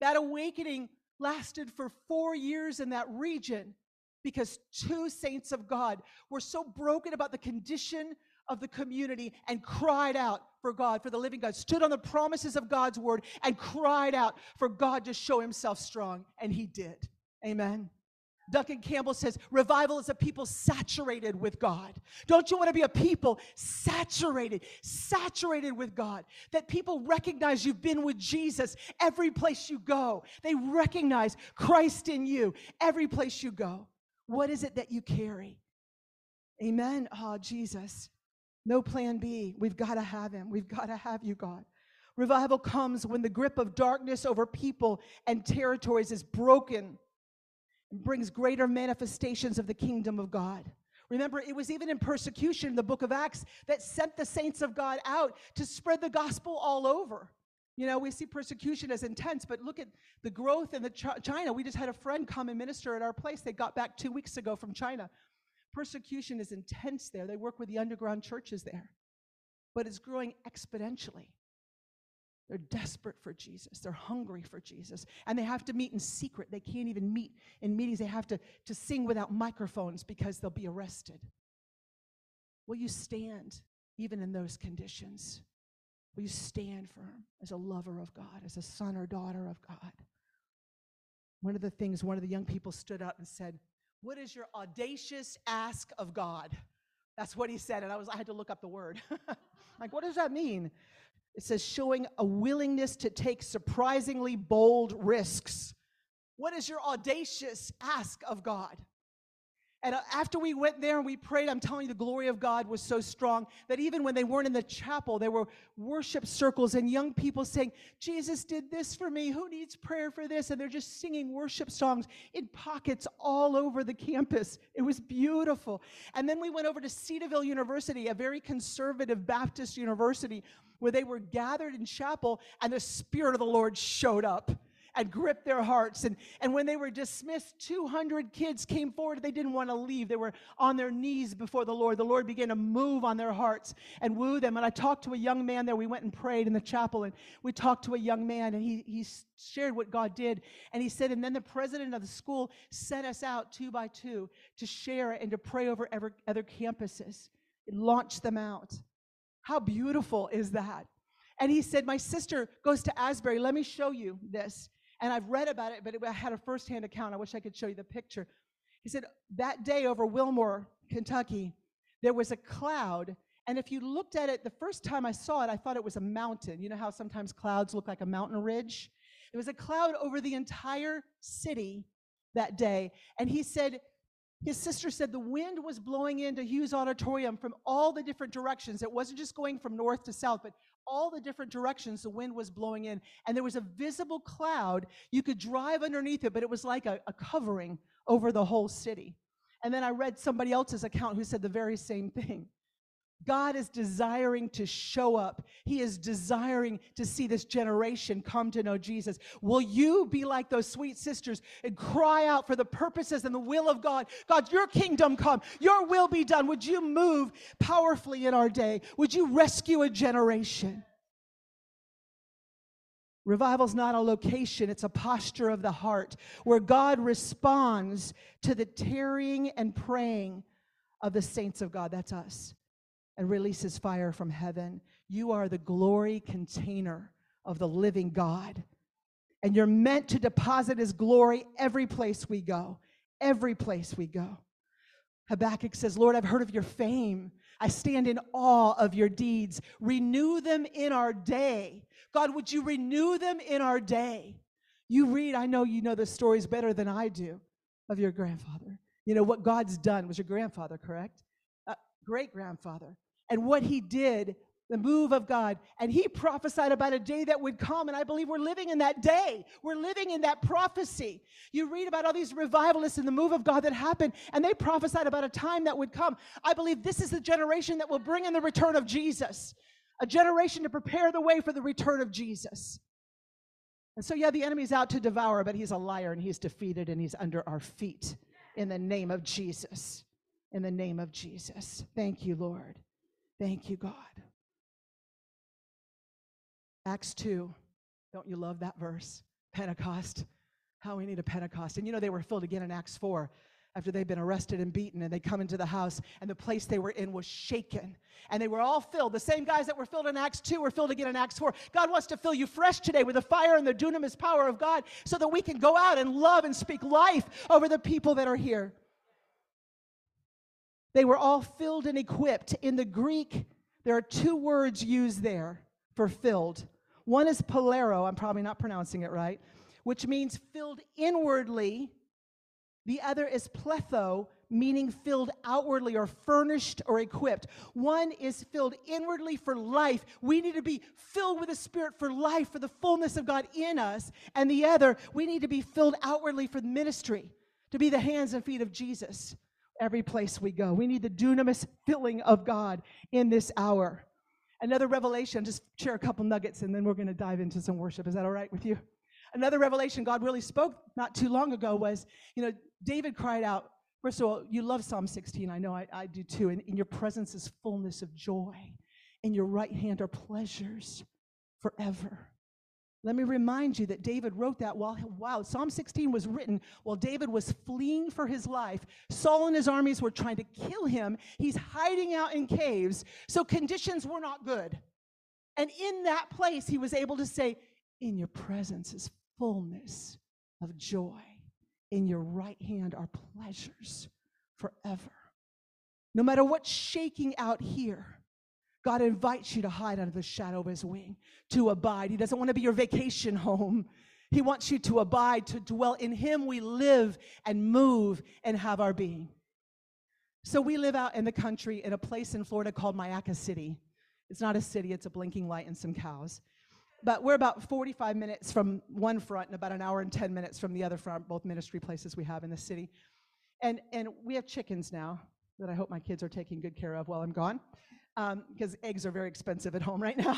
That awakening lasted for four years in that region because two saints of God were so broken about the condition of the community and cried out for God, for the living God, stood on the promises of God's word and cried out for God to show himself strong. And he did. Amen. Duncan Campbell says, revival is a people saturated with God. Don't you want to be a people saturated, saturated with God? That people recognize you've been with Jesus every place you go. They recognize Christ in you every place you go. What is it that you carry? Amen. Oh, Jesus. No plan B. We've got to have him. We've got to have you, God. Revival comes when the grip of darkness over people and territories is broken brings greater manifestations of the kingdom of God. Remember, it was even in persecution the book of Acts that sent the saints of God out to spread the gospel all over. You know, we see persecution as intense, but look at the growth in the Ch- China. We just had a friend come and minister at our place. They got back two weeks ago from China. Persecution is intense there. They work with the underground churches there, but it's growing exponentially. They're desperate for Jesus. They're hungry for Jesus. And they have to meet in secret. They can't even meet in meetings. They have to, to sing without microphones because they'll be arrested. Will you stand even in those conditions? Will you stand firm as a lover of God, as a son or daughter of God? One of the things one of the young people stood up and said, what is your audacious ask of God? That's what he said. And I was I had to look up the word. [LAUGHS] like, what does that mean? It says showing a willingness to take surprisingly bold risks. What is your audacious ask of God? And uh, after we went there and we prayed, I'm telling you, the glory of God was so strong that even when they weren't in the chapel, there were worship circles and young people saying, Jesus did this for me. Who needs prayer for this? And they're just singing worship songs in pockets all over the campus. It was beautiful. And then we went over to Cedarville University, a very conservative Baptist university, where they were gathered in chapel and the Spirit of the Lord showed up and gripped their hearts. And, and when they were dismissed, 200 kids came forward. They didn't want to leave. They were on their knees before the Lord. The Lord began to move on their hearts and woo them. And I talked to a young man there. We went and prayed in the chapel, and we talked to a young man, and he, he shared what God did. And he said, and then the president of the school sent us out two by two to share and to pray over ever, other campuses. It launched them out. How beautiful is that? And he said, My sister goes to Asbury. Let me show you this. And I've read about it, but it, I had a firsthand account. I wish I could show you the picture. He said, That day over Wilmore, Kentucky, there was a cloud. And if you looked at it, the first time I saw it, I thought it was a mountain. You know how sometimes clouds look like a mountain ridge? It was a cloud over the entire city that day. And he said, his sister said the wind was blowing into Hughes Auditorium from all the different directions. It wasn't just going from north to south, but all the different directions the wind was blowing in. And there was a visible cloud. You could drive underneath it, but it was like a, a covering over the whole city. And then I read somebody else's account who said the very same thing. God is desiring to show up. He is desiring to see this generation come to know Jesus. Will you be like those sweet sisters and cry out for the purposes and the will of God? God, your kingdom come, your will be done. Would you move powerfully in our day? Would you rescue a generation? Revival is not a location, it's a posture of the heart where God responds to the tarrying and praying of the saints of God. That's us and releases fire from heaven. You are the glory container of the living God. And you're meant to deposit his glory every place we go. Every place we go. Habakkuk says, Lord, I've heard of your fame. I stand in awe of your deeds. Renew them in our day. God, would you renew them in our day? You read, I know you know the stories better than I do of your grandfather. You know what God's done was your grandfather, correct? Uh, Great grandfather and what he did the move of God. And he prophesied about a day that would come. And I believe we're living in that day. We're living in that prophecy. You read about all these revivalists and the move of God that happened, and they prophesied about a time that would come. I believe this is the generation that will bring in the return of Jesus, a generation to prepare the way for the return of Jesus. And so, yeah, the enemy's out to devour, but he's a liar and he's defeated and he's under our feet in the name of Jesus. In the name of Jesus. Thank you, Lord. Thank you, God. Acts 2. Don't you love that verse? Pentecost. How we need a Pentecost. And you know, they were filled again in Acts 4 after they'd been arrested and beaten, and they come into the house, and the place they were in was shaken. And they were all filled. The same guys that were filled in Acts 2 were filled again in Acts 4. God wants to fill you fresh today with the fire and the dunamis power of God so that we can go out and love and speak life over the people that are here. They were all filled and equipped. In the Greek, there are two words used there for filled. One is polero, I'm probably not pronouncing it right, which means filled inwardly. The other is pletho, meaning filled outwardly or furnished or equipped. One is filled inwardly for life. We need to be filled with the Spirit for life, for the fullness of God in us. And the other, we need to be filled outwardly for ministry, to be the hands and feet of Jesus every place we go. We need the dunamis filling of God in this hour. Another revelation, just share a couple nuggets and then we're going to dive into some worship. Is that all right with you? Another revelation God really spoke not too long ago was, you know, David cried out, first of all, you love Psalm 16. I know I, I do too. And in your presence is fullness of joy. In your right hand are pleasures forever. Let me remind you that David wrote that while, while Psalm 16 was written while David was fleeing for his life. Saul and his armies were trying to kill him. He's hiding out in caves. So conditions were not good. And in that place, he was able to say, In your presence is fullness of joy. In your right hand are pleasures forever. No matter what's shaking out here, God invites you to hide under the shadow of his wing, to abide. He doesn't want to be your vacation home. He wants you to abide, to dwell. In him we live and move and have our being. So we live out in the country in a place in Florida called Mayaca City. It's not a city, it's a blinking light and some cows. But we're about 45 minutes from one front and about an hour and 10 minutes from the other front, both ministry places we have in the city. And, and we have chickens now that I hope my kids are taking good care of while I'm gone, because um, eggs are very expensive at home right now.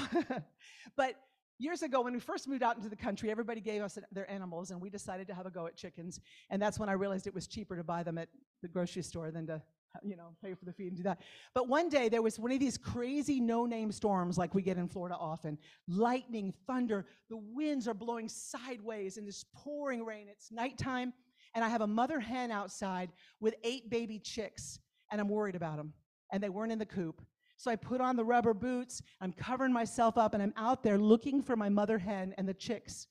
[LAUGHS] but years ago, when we first moved out into the country, everybody gave us their animals, and we decided to have a go at chickens. And that's when I realized it was cheaper to buy them at the grocery store than to you know, pay for the feed and do that. But one day there was one of these crazy no-name storms like we get in Florida often. Lightning, thunder, the winds are blowing sideways and this pouring rain. It's nighttime, and I have a mother hen outside with eight baby chicks, and I'm worried about them. And they weren't in the coop. So I put on the rubber boots, I'm covering myself up, and I'm out there looking for my mother hen and the chicks.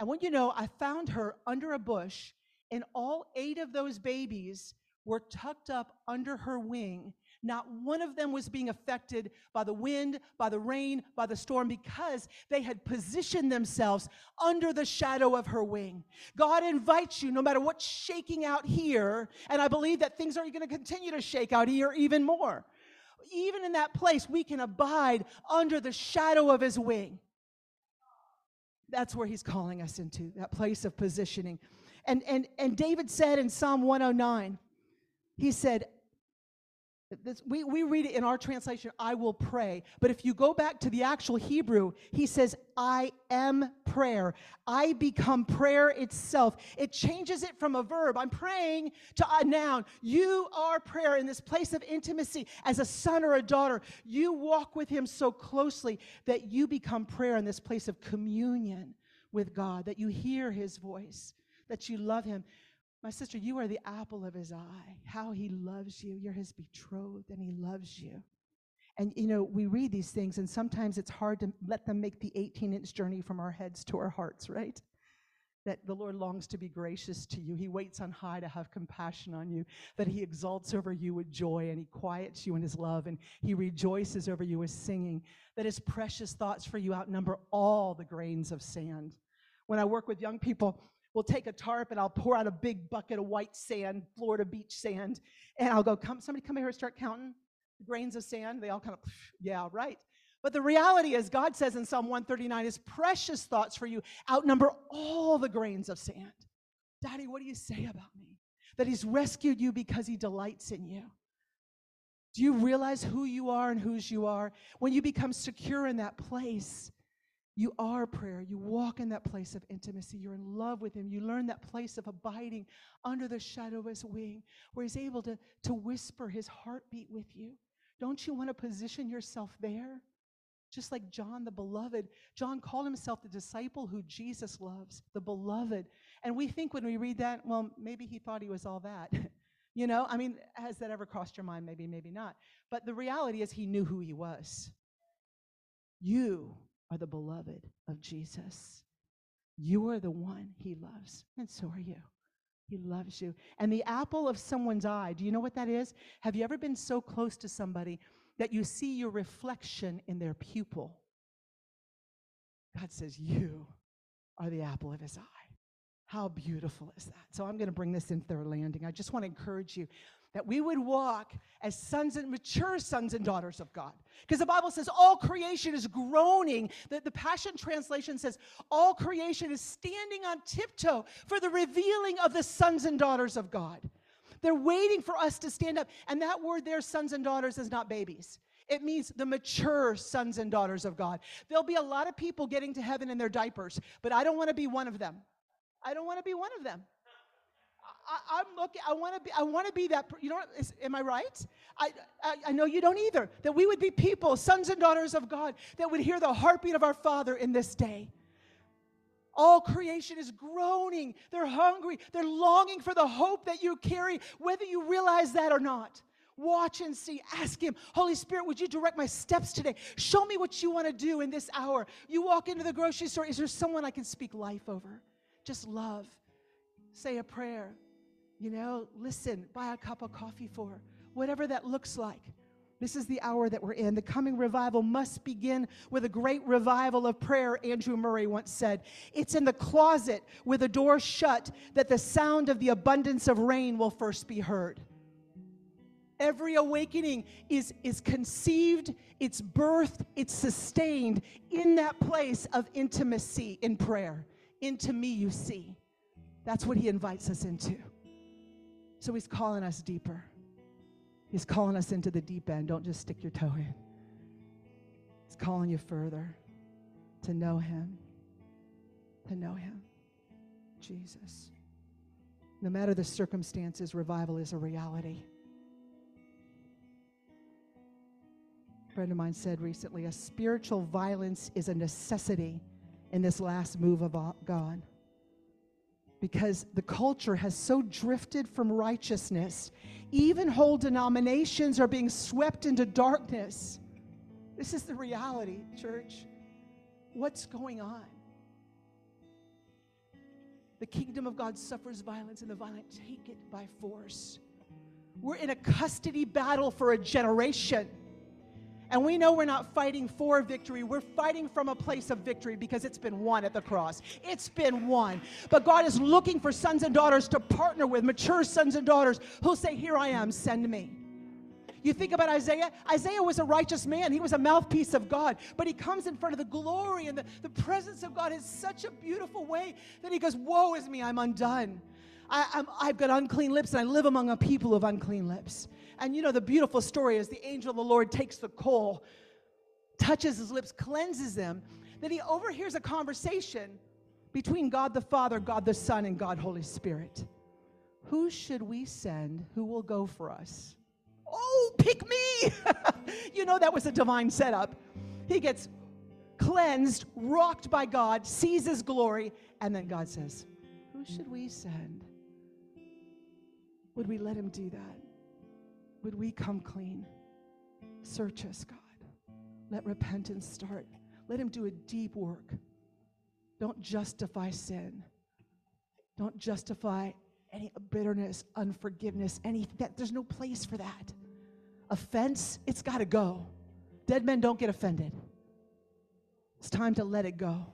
And what you know, I found her under a bush, and all eight of those babies were tucked up under her wing. Not one of them was being affected by the wind, by the rain, by the storm because they had positioned themselves under the shadow of her wing. God invites you, no matter what's shaking out here, and I believe that things are going to continue to shake out here even more. Even in that place, we can abide under the shadow of his wing. That's where he's calling us into, that place of positioning. And, and, and David said in Psalm 109, he said, this, we, we read it in our translation, I will pray. But if you go back to the actual Hebrew, he says, I am prayer. I become prayer itself. It changes it from a verb. I'm praying to a noun. You are prayer in this place of intimacy as a son or a daughter. You walk with him so closely that you become prayer in this place of communion with God, that you hear his voice, that you love him. My sister, you are the apple of his eye. How he loves you. You're his betrothed, and he loves you. And you know, we read these things, and sometimes it's hard to let them make the 18 inch journey from our heads to our hearts, right? That the Lord longs to be gracious to you. He waits on high to have compassion on you, that He exalts over you with joy, and He quiets you in His love, and He rejoices over you with singing, that His precious thoughts for you outnumber all the grains of sand. When I work with young people, we'll take a tarp and I'll pour out a big bucket of white sand, Florida beach sand, and I'll go, come, somebody come here and start counting the grains of sand. They all kind of, yeah, right. But the reality is, God says in Psalm 139, His precious thoughts for you outnumber all the grains of sand. Daddy, what do you say about me? That He's rescued you because He delights in you. Do you realize who you are and whose you are? When you become secure in that place, you are prayer. You walk in that place of intimacy. You're in love with Him. You learn that place of abiding under the shadow of His wing, where He's able to, to whisper His heartbeat with you. Don't you want to position yourself there? Just like John the beloved. John called himself the disciple who Jesus loves, the beloved. And we think when we read that, well, maybe he thought he was all that. [LAUGHS] you know, I mean, has that ever crossed your mind? Maybe, maybe not. But the reality is, he knew who he was. You are the beloved of Jesus. You are the one he loves, and so are you. He loves you. And the apple of someone's eye, do you know what that is? Have you ever been so close to somebody that you see your reflection in their pupil? God says, You are the apple of his eye. How beautiful is that? So I'm going to bring this into their landing. I just want to encourage you that we would walk as sons and mature sons and daughters of God. Because the Bible says all creation is groaning. The, the Passion Translation says all creation is standing on tiptoe for the revealing of the sons and daughters of God. They're waiting for us to stand up. And that word there, sons and daughters, is not babies. It means the mature sons and daughters of God. There'll be a lot of people getting to heaven in their diapers, but I don't want to be one of them. I don't want to be one of them. I, am looking. I want to be. I want to be that. You know. Is, am I right? I, I I know you don't either. That we would be people, sons and daughters of God, that would hear the heartbeat of our Father in this day. All creation is groaning. They're hungry. They're longing for the hope that you carry, whether you realize that or not. Watch and see. Ask Him, Holy Spirit, would you direct my steps today? Show me what you want to do in this hour. You walk into the grocery store. Is there someone I can speak life over? Just love. Say a prayer. You know, listen, buy a cup of coffee for, whatever that looks like. This is the hour that we're in. The coming revival must begin with a great revival of prayer, Andrew Murray once said. It's in the closet with the door shut that the sound of the abundance of rain will first be heard. Every awakening is, is conceived, it's birthed, it's sustained in that place of intimacy in prayer. Into me, you see. That's what he invites us into. So he's calling us deeper. He's calling us into the deep end. Don't just stick your toe in. He's calling you further to know him. To know him. Jesus. No matter the circumstances, revival is a reality. A friend of mine said recently a spiritual violence is a necessity in this last move of God because the culture has so drifted from righteousness. Even whole denominations are being swept into darkness. This is the reality, church. What's going on? The kingdom of God suffers violence, and the violent take it by force. We're in a custody battle for a generation. And we know we're not fighting for victory. We're fighting from a place of victory because it's been won at the cross. It's been won. But God is looking for sons and daughters to partner with, mature sons and daughters who'll say, Here I am, send me. You think about Isaiah? Isaiah was a righteous man. He was a mouthpiece of God. But he comes in front of the glory and the, the presence of God in such a beautiful way that he goes, Woe is me, I'm undone. I, am I've got unclean lips and I live among a people of unclean lips. And you know, the beautiful story is the angel of the Lord takes the coal, touches his lips, cleanses them. Then he overhears a conversation between God the Father, God the Son, and God Holy Spirit. Who should we send? Who will go for us? Oh, pick me! [LAUGHS] you know, that was a divine setup. He gets cleansed, rocked by God, sees his glory, and then God says, Who should we send? Would we let him do that? Would we come clean? Search us, God. Let repentance start. Let Him do a deep work. Don't justify sin. Don't justify any bitterness, unforgiveness, any that there's no place for that. Offense, it's got to go. Dead men don't get offended. It's time to let it go.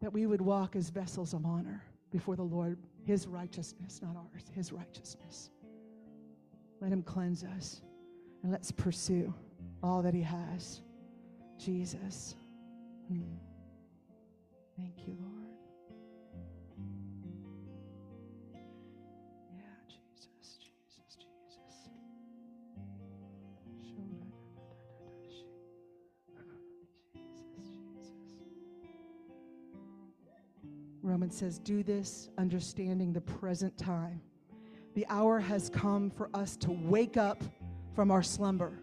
That we would walk as vessels of honor before the Lord, His righteousness, not ours, His righteousness. Let Him cleanse us. And let's pursue all that He has. Jesus. Hmm. Thank you, Lord. Yeah, Jesus, Jesus, Jesus. Jesus, Jesus. Romans says, Do this understanding the present time. The hour has come for us to wake up from our slumber,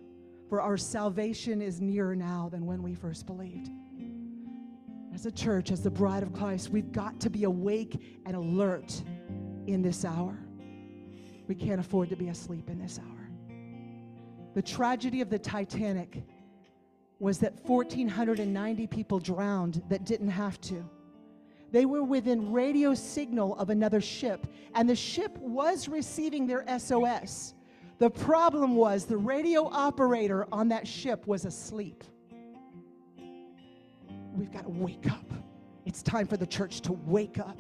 for our salvation is nearer now than when we first believed. As a church, as the bride of Christ, we've got to be awake and alert in this hour. We can't afford to be asleep in this hour. The tragedy of the Titanic was that 1,490 people drowned that didn't have to. They were within radio signal of another ship, and the ship was receiving their SOS. The problem was the radio operator on that ship was asleep. We've got to wake up. It's time for the church to wake up.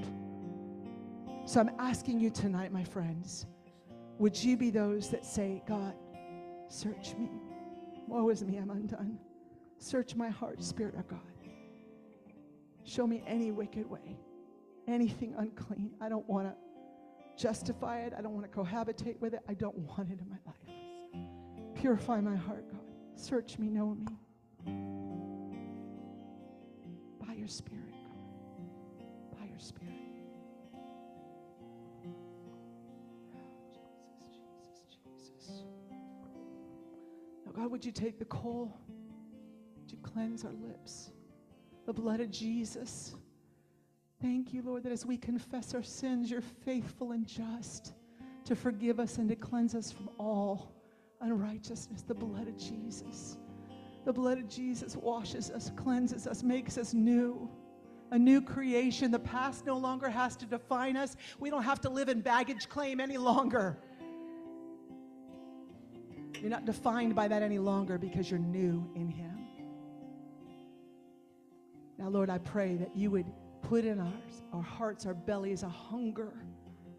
So I'm asking you tonight, my friends, would you be those that say, God, search me? Woe is me, I'm undone. Search my heart, Spirit of God. Show me any wicked way, anything unclean. I don't want to justify it. I don't want to cohabitate with it. I don't want it in my life. Purify my heart, God. Search me, know me. By your Spirit, God. By your Spirit. Jesus, Jesus, Jesus. Now, God, would you take the coal? You cleanse our lips? The blood of Jesus. Thank you, Lord, that as we confess our sins, you're faithful and just to forgive us and to cleanse us from all unrighteousness. The blood of Jesus. The blood of Jesus washes us, cleanses us, makes us new. A new creation. The past no longer has to define us. We don't have to live in baggage claim any longer. You're not defined by that any longer because you're new in Him. Now, Lord, I pray that you would put in our, our hearts, our bellies, a hunger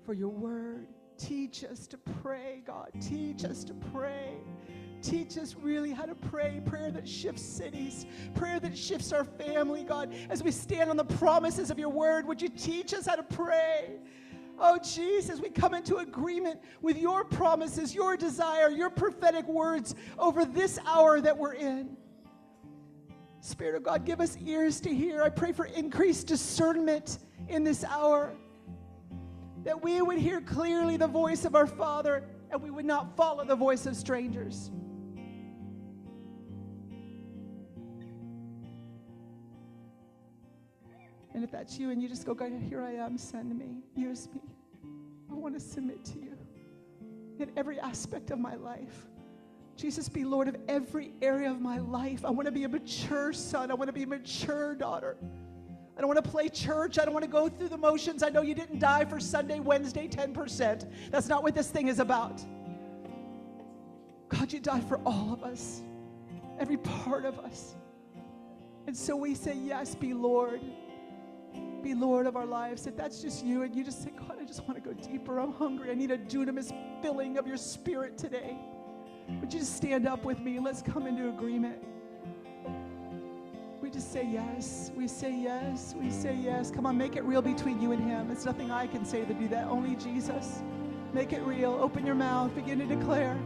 for your word. Teach us to pray, God. Teach us to pray. Teach us really how to pray. Prayer that shifts cities, prayer that shifts our family, God. As we stand on the promises of your word, would you teach us how to pray? Oh, Jesus, we come into agreement with your promises, your desire, your prophetic words over this hour that we're in. Spirit of God, give us ears to hear. I pray for increased discernment in this hour. That we would hear clearly the voice of our Father and we would not follow the voice of strangers. And if that's you and you just go, God, here I am, send me, use me. I want to submit to you in every aspect of my life. Jesus, be Lord of every area of my life. I want to be a mature son. I want to be a mature daughter. I don't want to play church. I don't want to go through the motions. I know you didn't die for Sunday, Wednesday, 10%. That's not what this thing is about. God, you died for all of us, every part of us. And so we say, Yes, be Lord. Be Lord of our lives. If that's just you and you just say, God, I just want to go deeper. I'm hungry. I need a dunamis filling of your spirit today. Would you just stand up with me? Let's come into agreement. We just say yes. We say yes. We say yes. Come on, make it real between you and Him. It's nothing I can say to do that, only Jesus. Make it real. Open your mouth. Begin to declare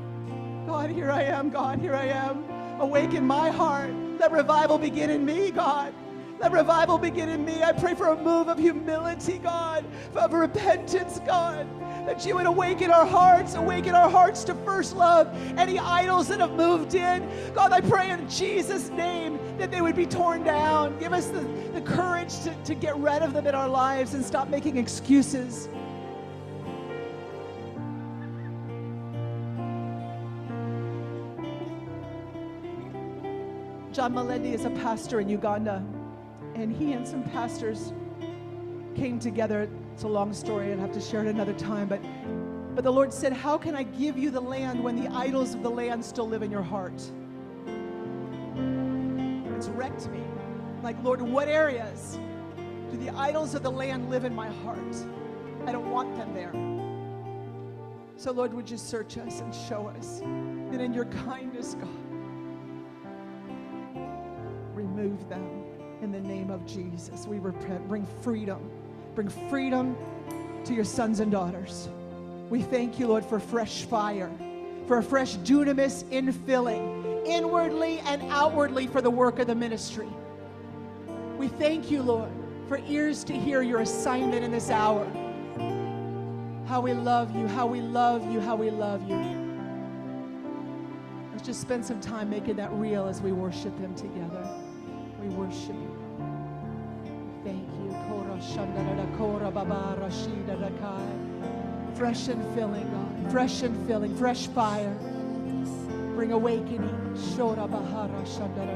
God, here I am. God, here I am. Awaken my heart. Let revival begin in me, God. Let revival begin in me. I pray for a move of humility, God, of repentance, God that you would awaken our hearts, awaken our hearts to first love. Any idols that have moved in, God, I pray in Jesus' name that they would be torn down. Give us the, the courage to, to get rid of them in our lives and stop making excuses. John Mulinde is a pastor in Uganda, and he and some pastors came together. It's a long story. I'd have to share it another time. But, but the Lord said, How can I give you the land when the idols of the land still live in your heart? It's wrecked me. Like, Lord, what areas do the idols of the land live in my heart? I don't want them there. So, Lord, would you search us and show us and in your kindness, God, remove them in the name of Jesus. We repent, bring freedom. Bring freedom to your sons and daughters. We thank you, Lord, for fresh fire, for a fresh dunamis infilling, inwardly and outwardly for the work of the ministry. We thank you, Lord, for ears to hear your assignment in this hour. How we love you, how we love you, how we love you. Let's just spend some time making that real as we worship Him together. We worship you. Thank you. Fresh and filling, God. Fresh and filling. Fresh fire. Bring awakening. Shora Bahara Shandara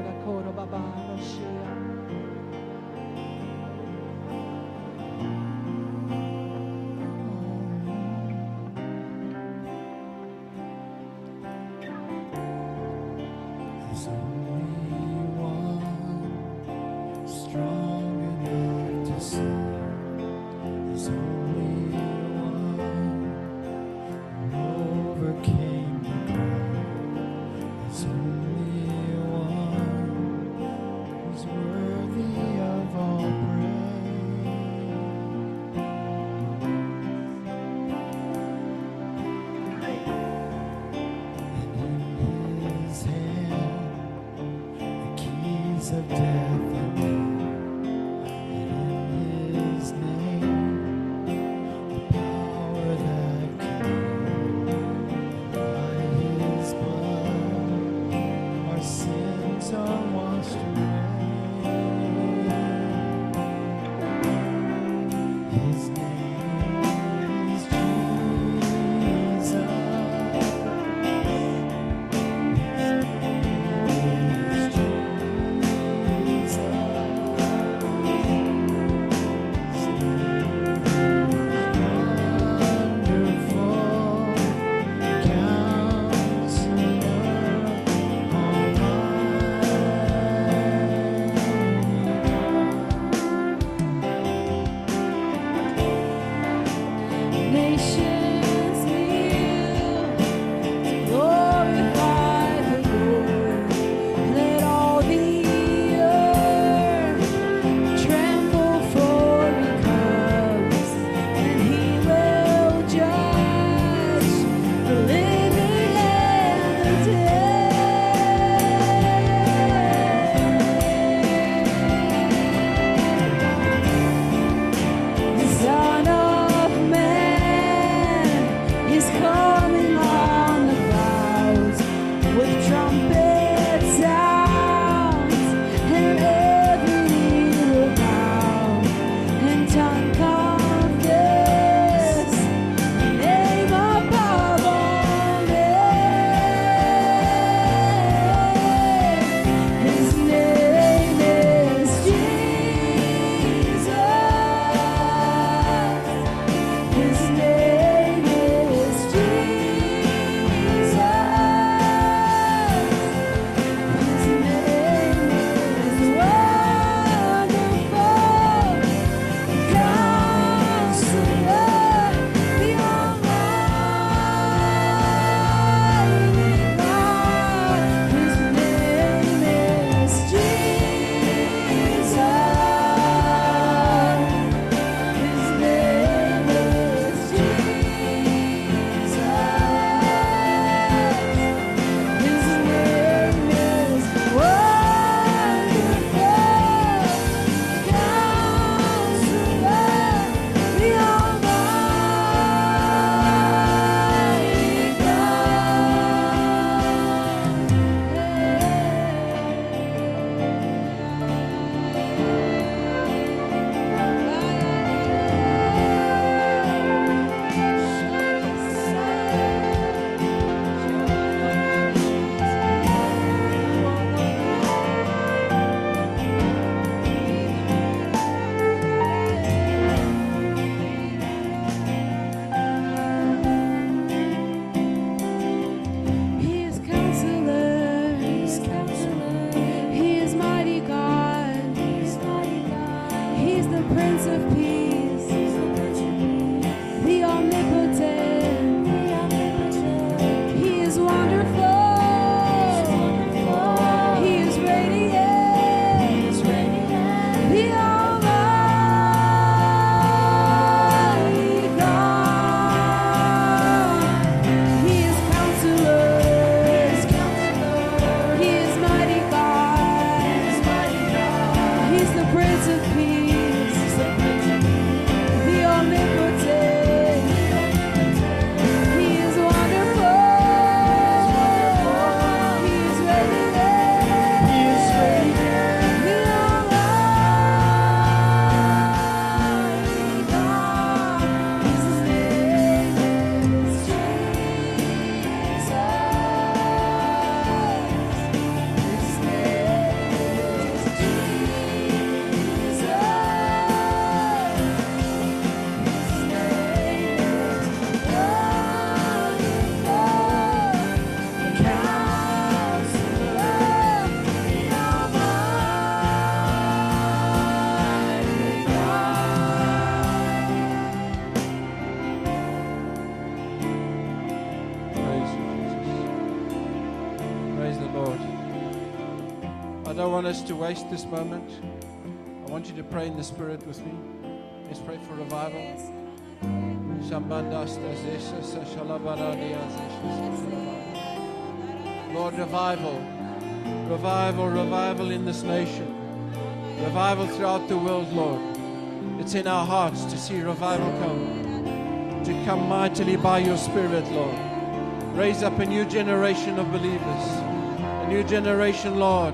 want us to waste this moment. I want you to pray in the Spirit with me. Let's pray for revival. Lord, revival, revival, revival in this nation, revival throughout the world, Lord. It's in our hearts to see revival come, to come mightily by your Spirit, Lord. Raise up a new generation of believers, a new generation, Lord,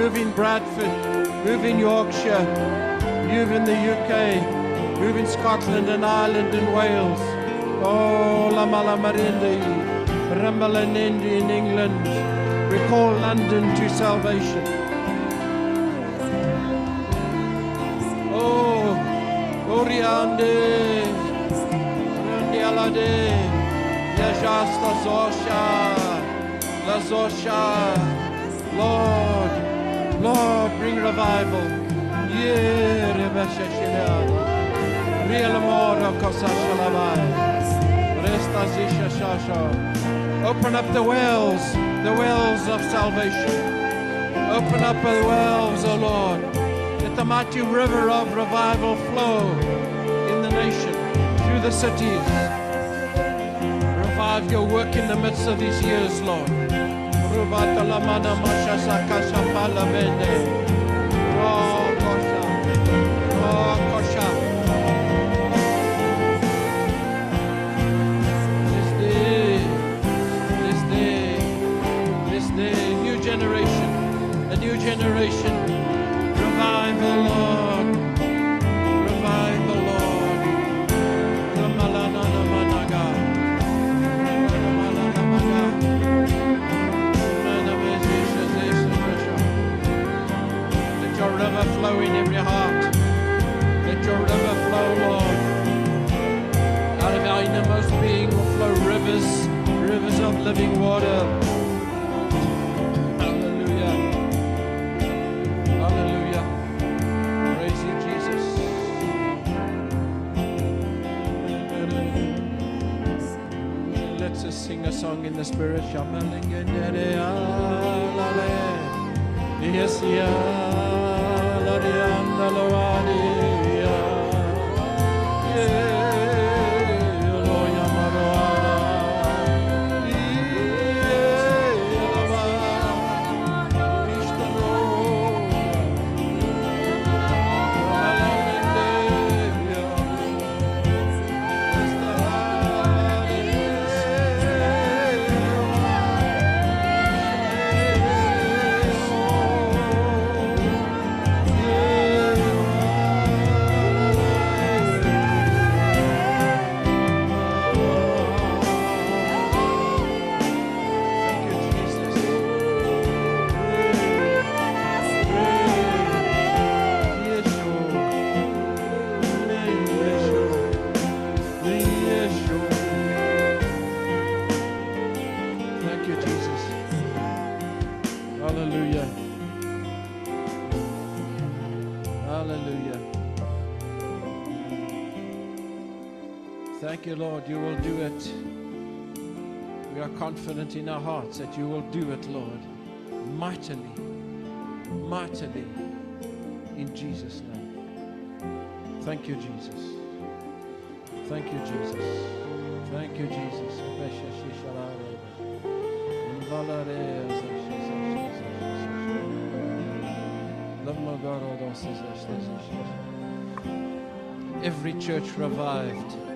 move. In Bradford. Move in Yorkshire. Move in the UK. Move in Scotland and Ireland and Wales. Oh, La Malamarindi. Rambalanindi in England. We call London to salvation. Oh, Oriande. Randialade. Yajasta Zosha. La Zosha. Lord, Lord, bring revival. Real amor. Open up the wells, the wells of salvation. Open up the wells, O Lord. Let the mighty river of revival flow in the nation, through the cities. Revive your work in the midst of these years, Lord. Masha. Oh. Oh. This day, this day, this day, new generation, a new generation. Revive the Lord. Thank you, Lord. You will do it. We are confident in our hearts that you will do it, Lord. Mightily, mightily. In Jesus' name. Thank you, Jesus. Thank you, Jesus. Thank you, Jesus. Every church revived,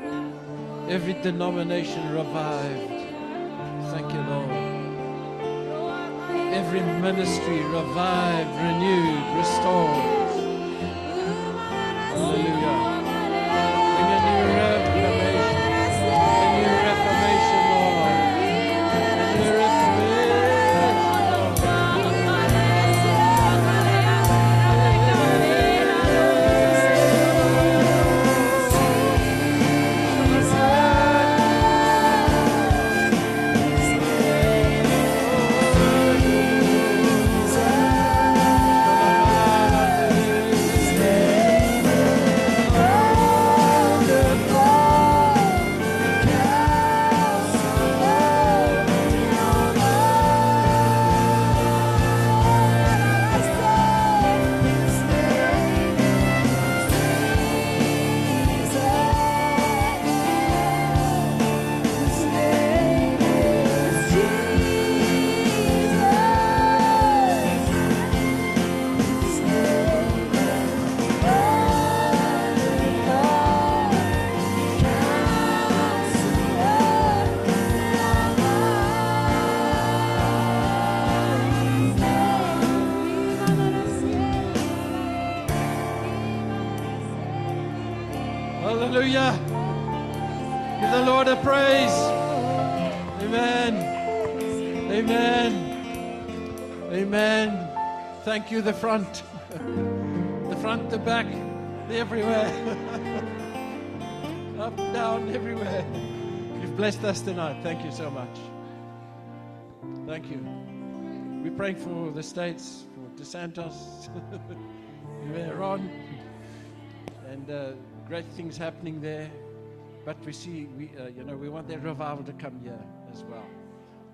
every denomination revived. Thank you, Lord. Every ministry revived, renewed, restored. Thank you, the front. the front, the back, the everywhere. [LAUGHS] Up, down, everywhere. You've blessed us tonight. Thank you so much. Thank you. We're praying for the States, for DeSantos, [LAUGHS] Ron, and uh, great things happening there. But we see, we, uh, you know, we want that revival to come here as well.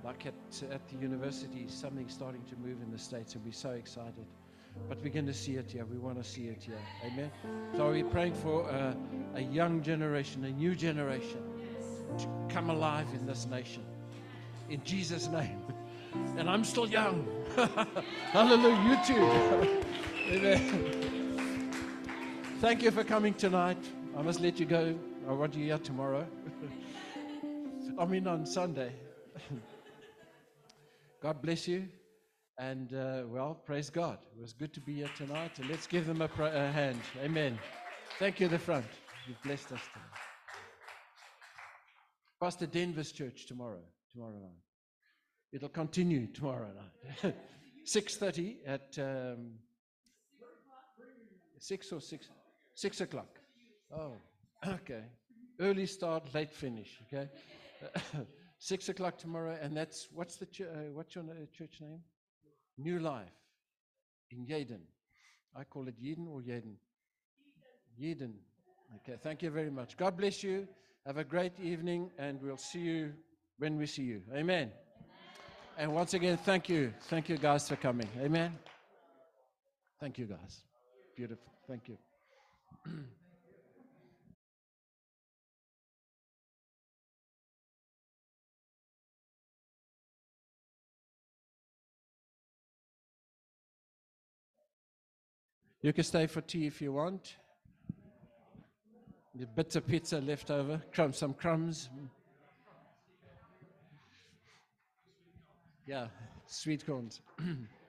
Like at, at the university, something's starting to move in the States, and we're so excited. But we're going to see it here. We want to see it here. Amen. So we're praying for uh, a young generation, a new generation to come alive in this nation. In Jesus' name. And I'm still young. [LAUGHS] Hallelujah. You too. [LAUGHS] Amen. Thank you for coming tonight. I must let you go. I want you here tomorrow. [LAUGHS] I mean, on Sunday. God bless you. And, uh, well, praise God. It was good to be here tonight. And let's give them a, a hand. Amen. Thank you, the front. You've blessed us tonight. Pastor Denver's church tomorrow, tomorrow night. It'll continue tomorrow night. [LAUGHS] 6.30 at... Um, Six or six? Six o'clock. Oh, [LAUGHS] okay. Early start, late finish. Okay. [LAUGHS] six o'clock tomorrow, and that's what's the uh, what's your uh, church name? New Life in Yaden. I call it Yeden or Yaden. Yeden. Okay. Thank you very much. God bless you. Have a great evening, and we'll see you when we see you. Amen. And once again, thank you. Thank you guys for coming. Amen. Thank you guys. Beautiful. Thank you. [CLEARS THROAT] You can stay for tea if you want. The bits of pizza left over, crumb, some crumbs. Yeah, sweet corns. [CLEARS THROAT]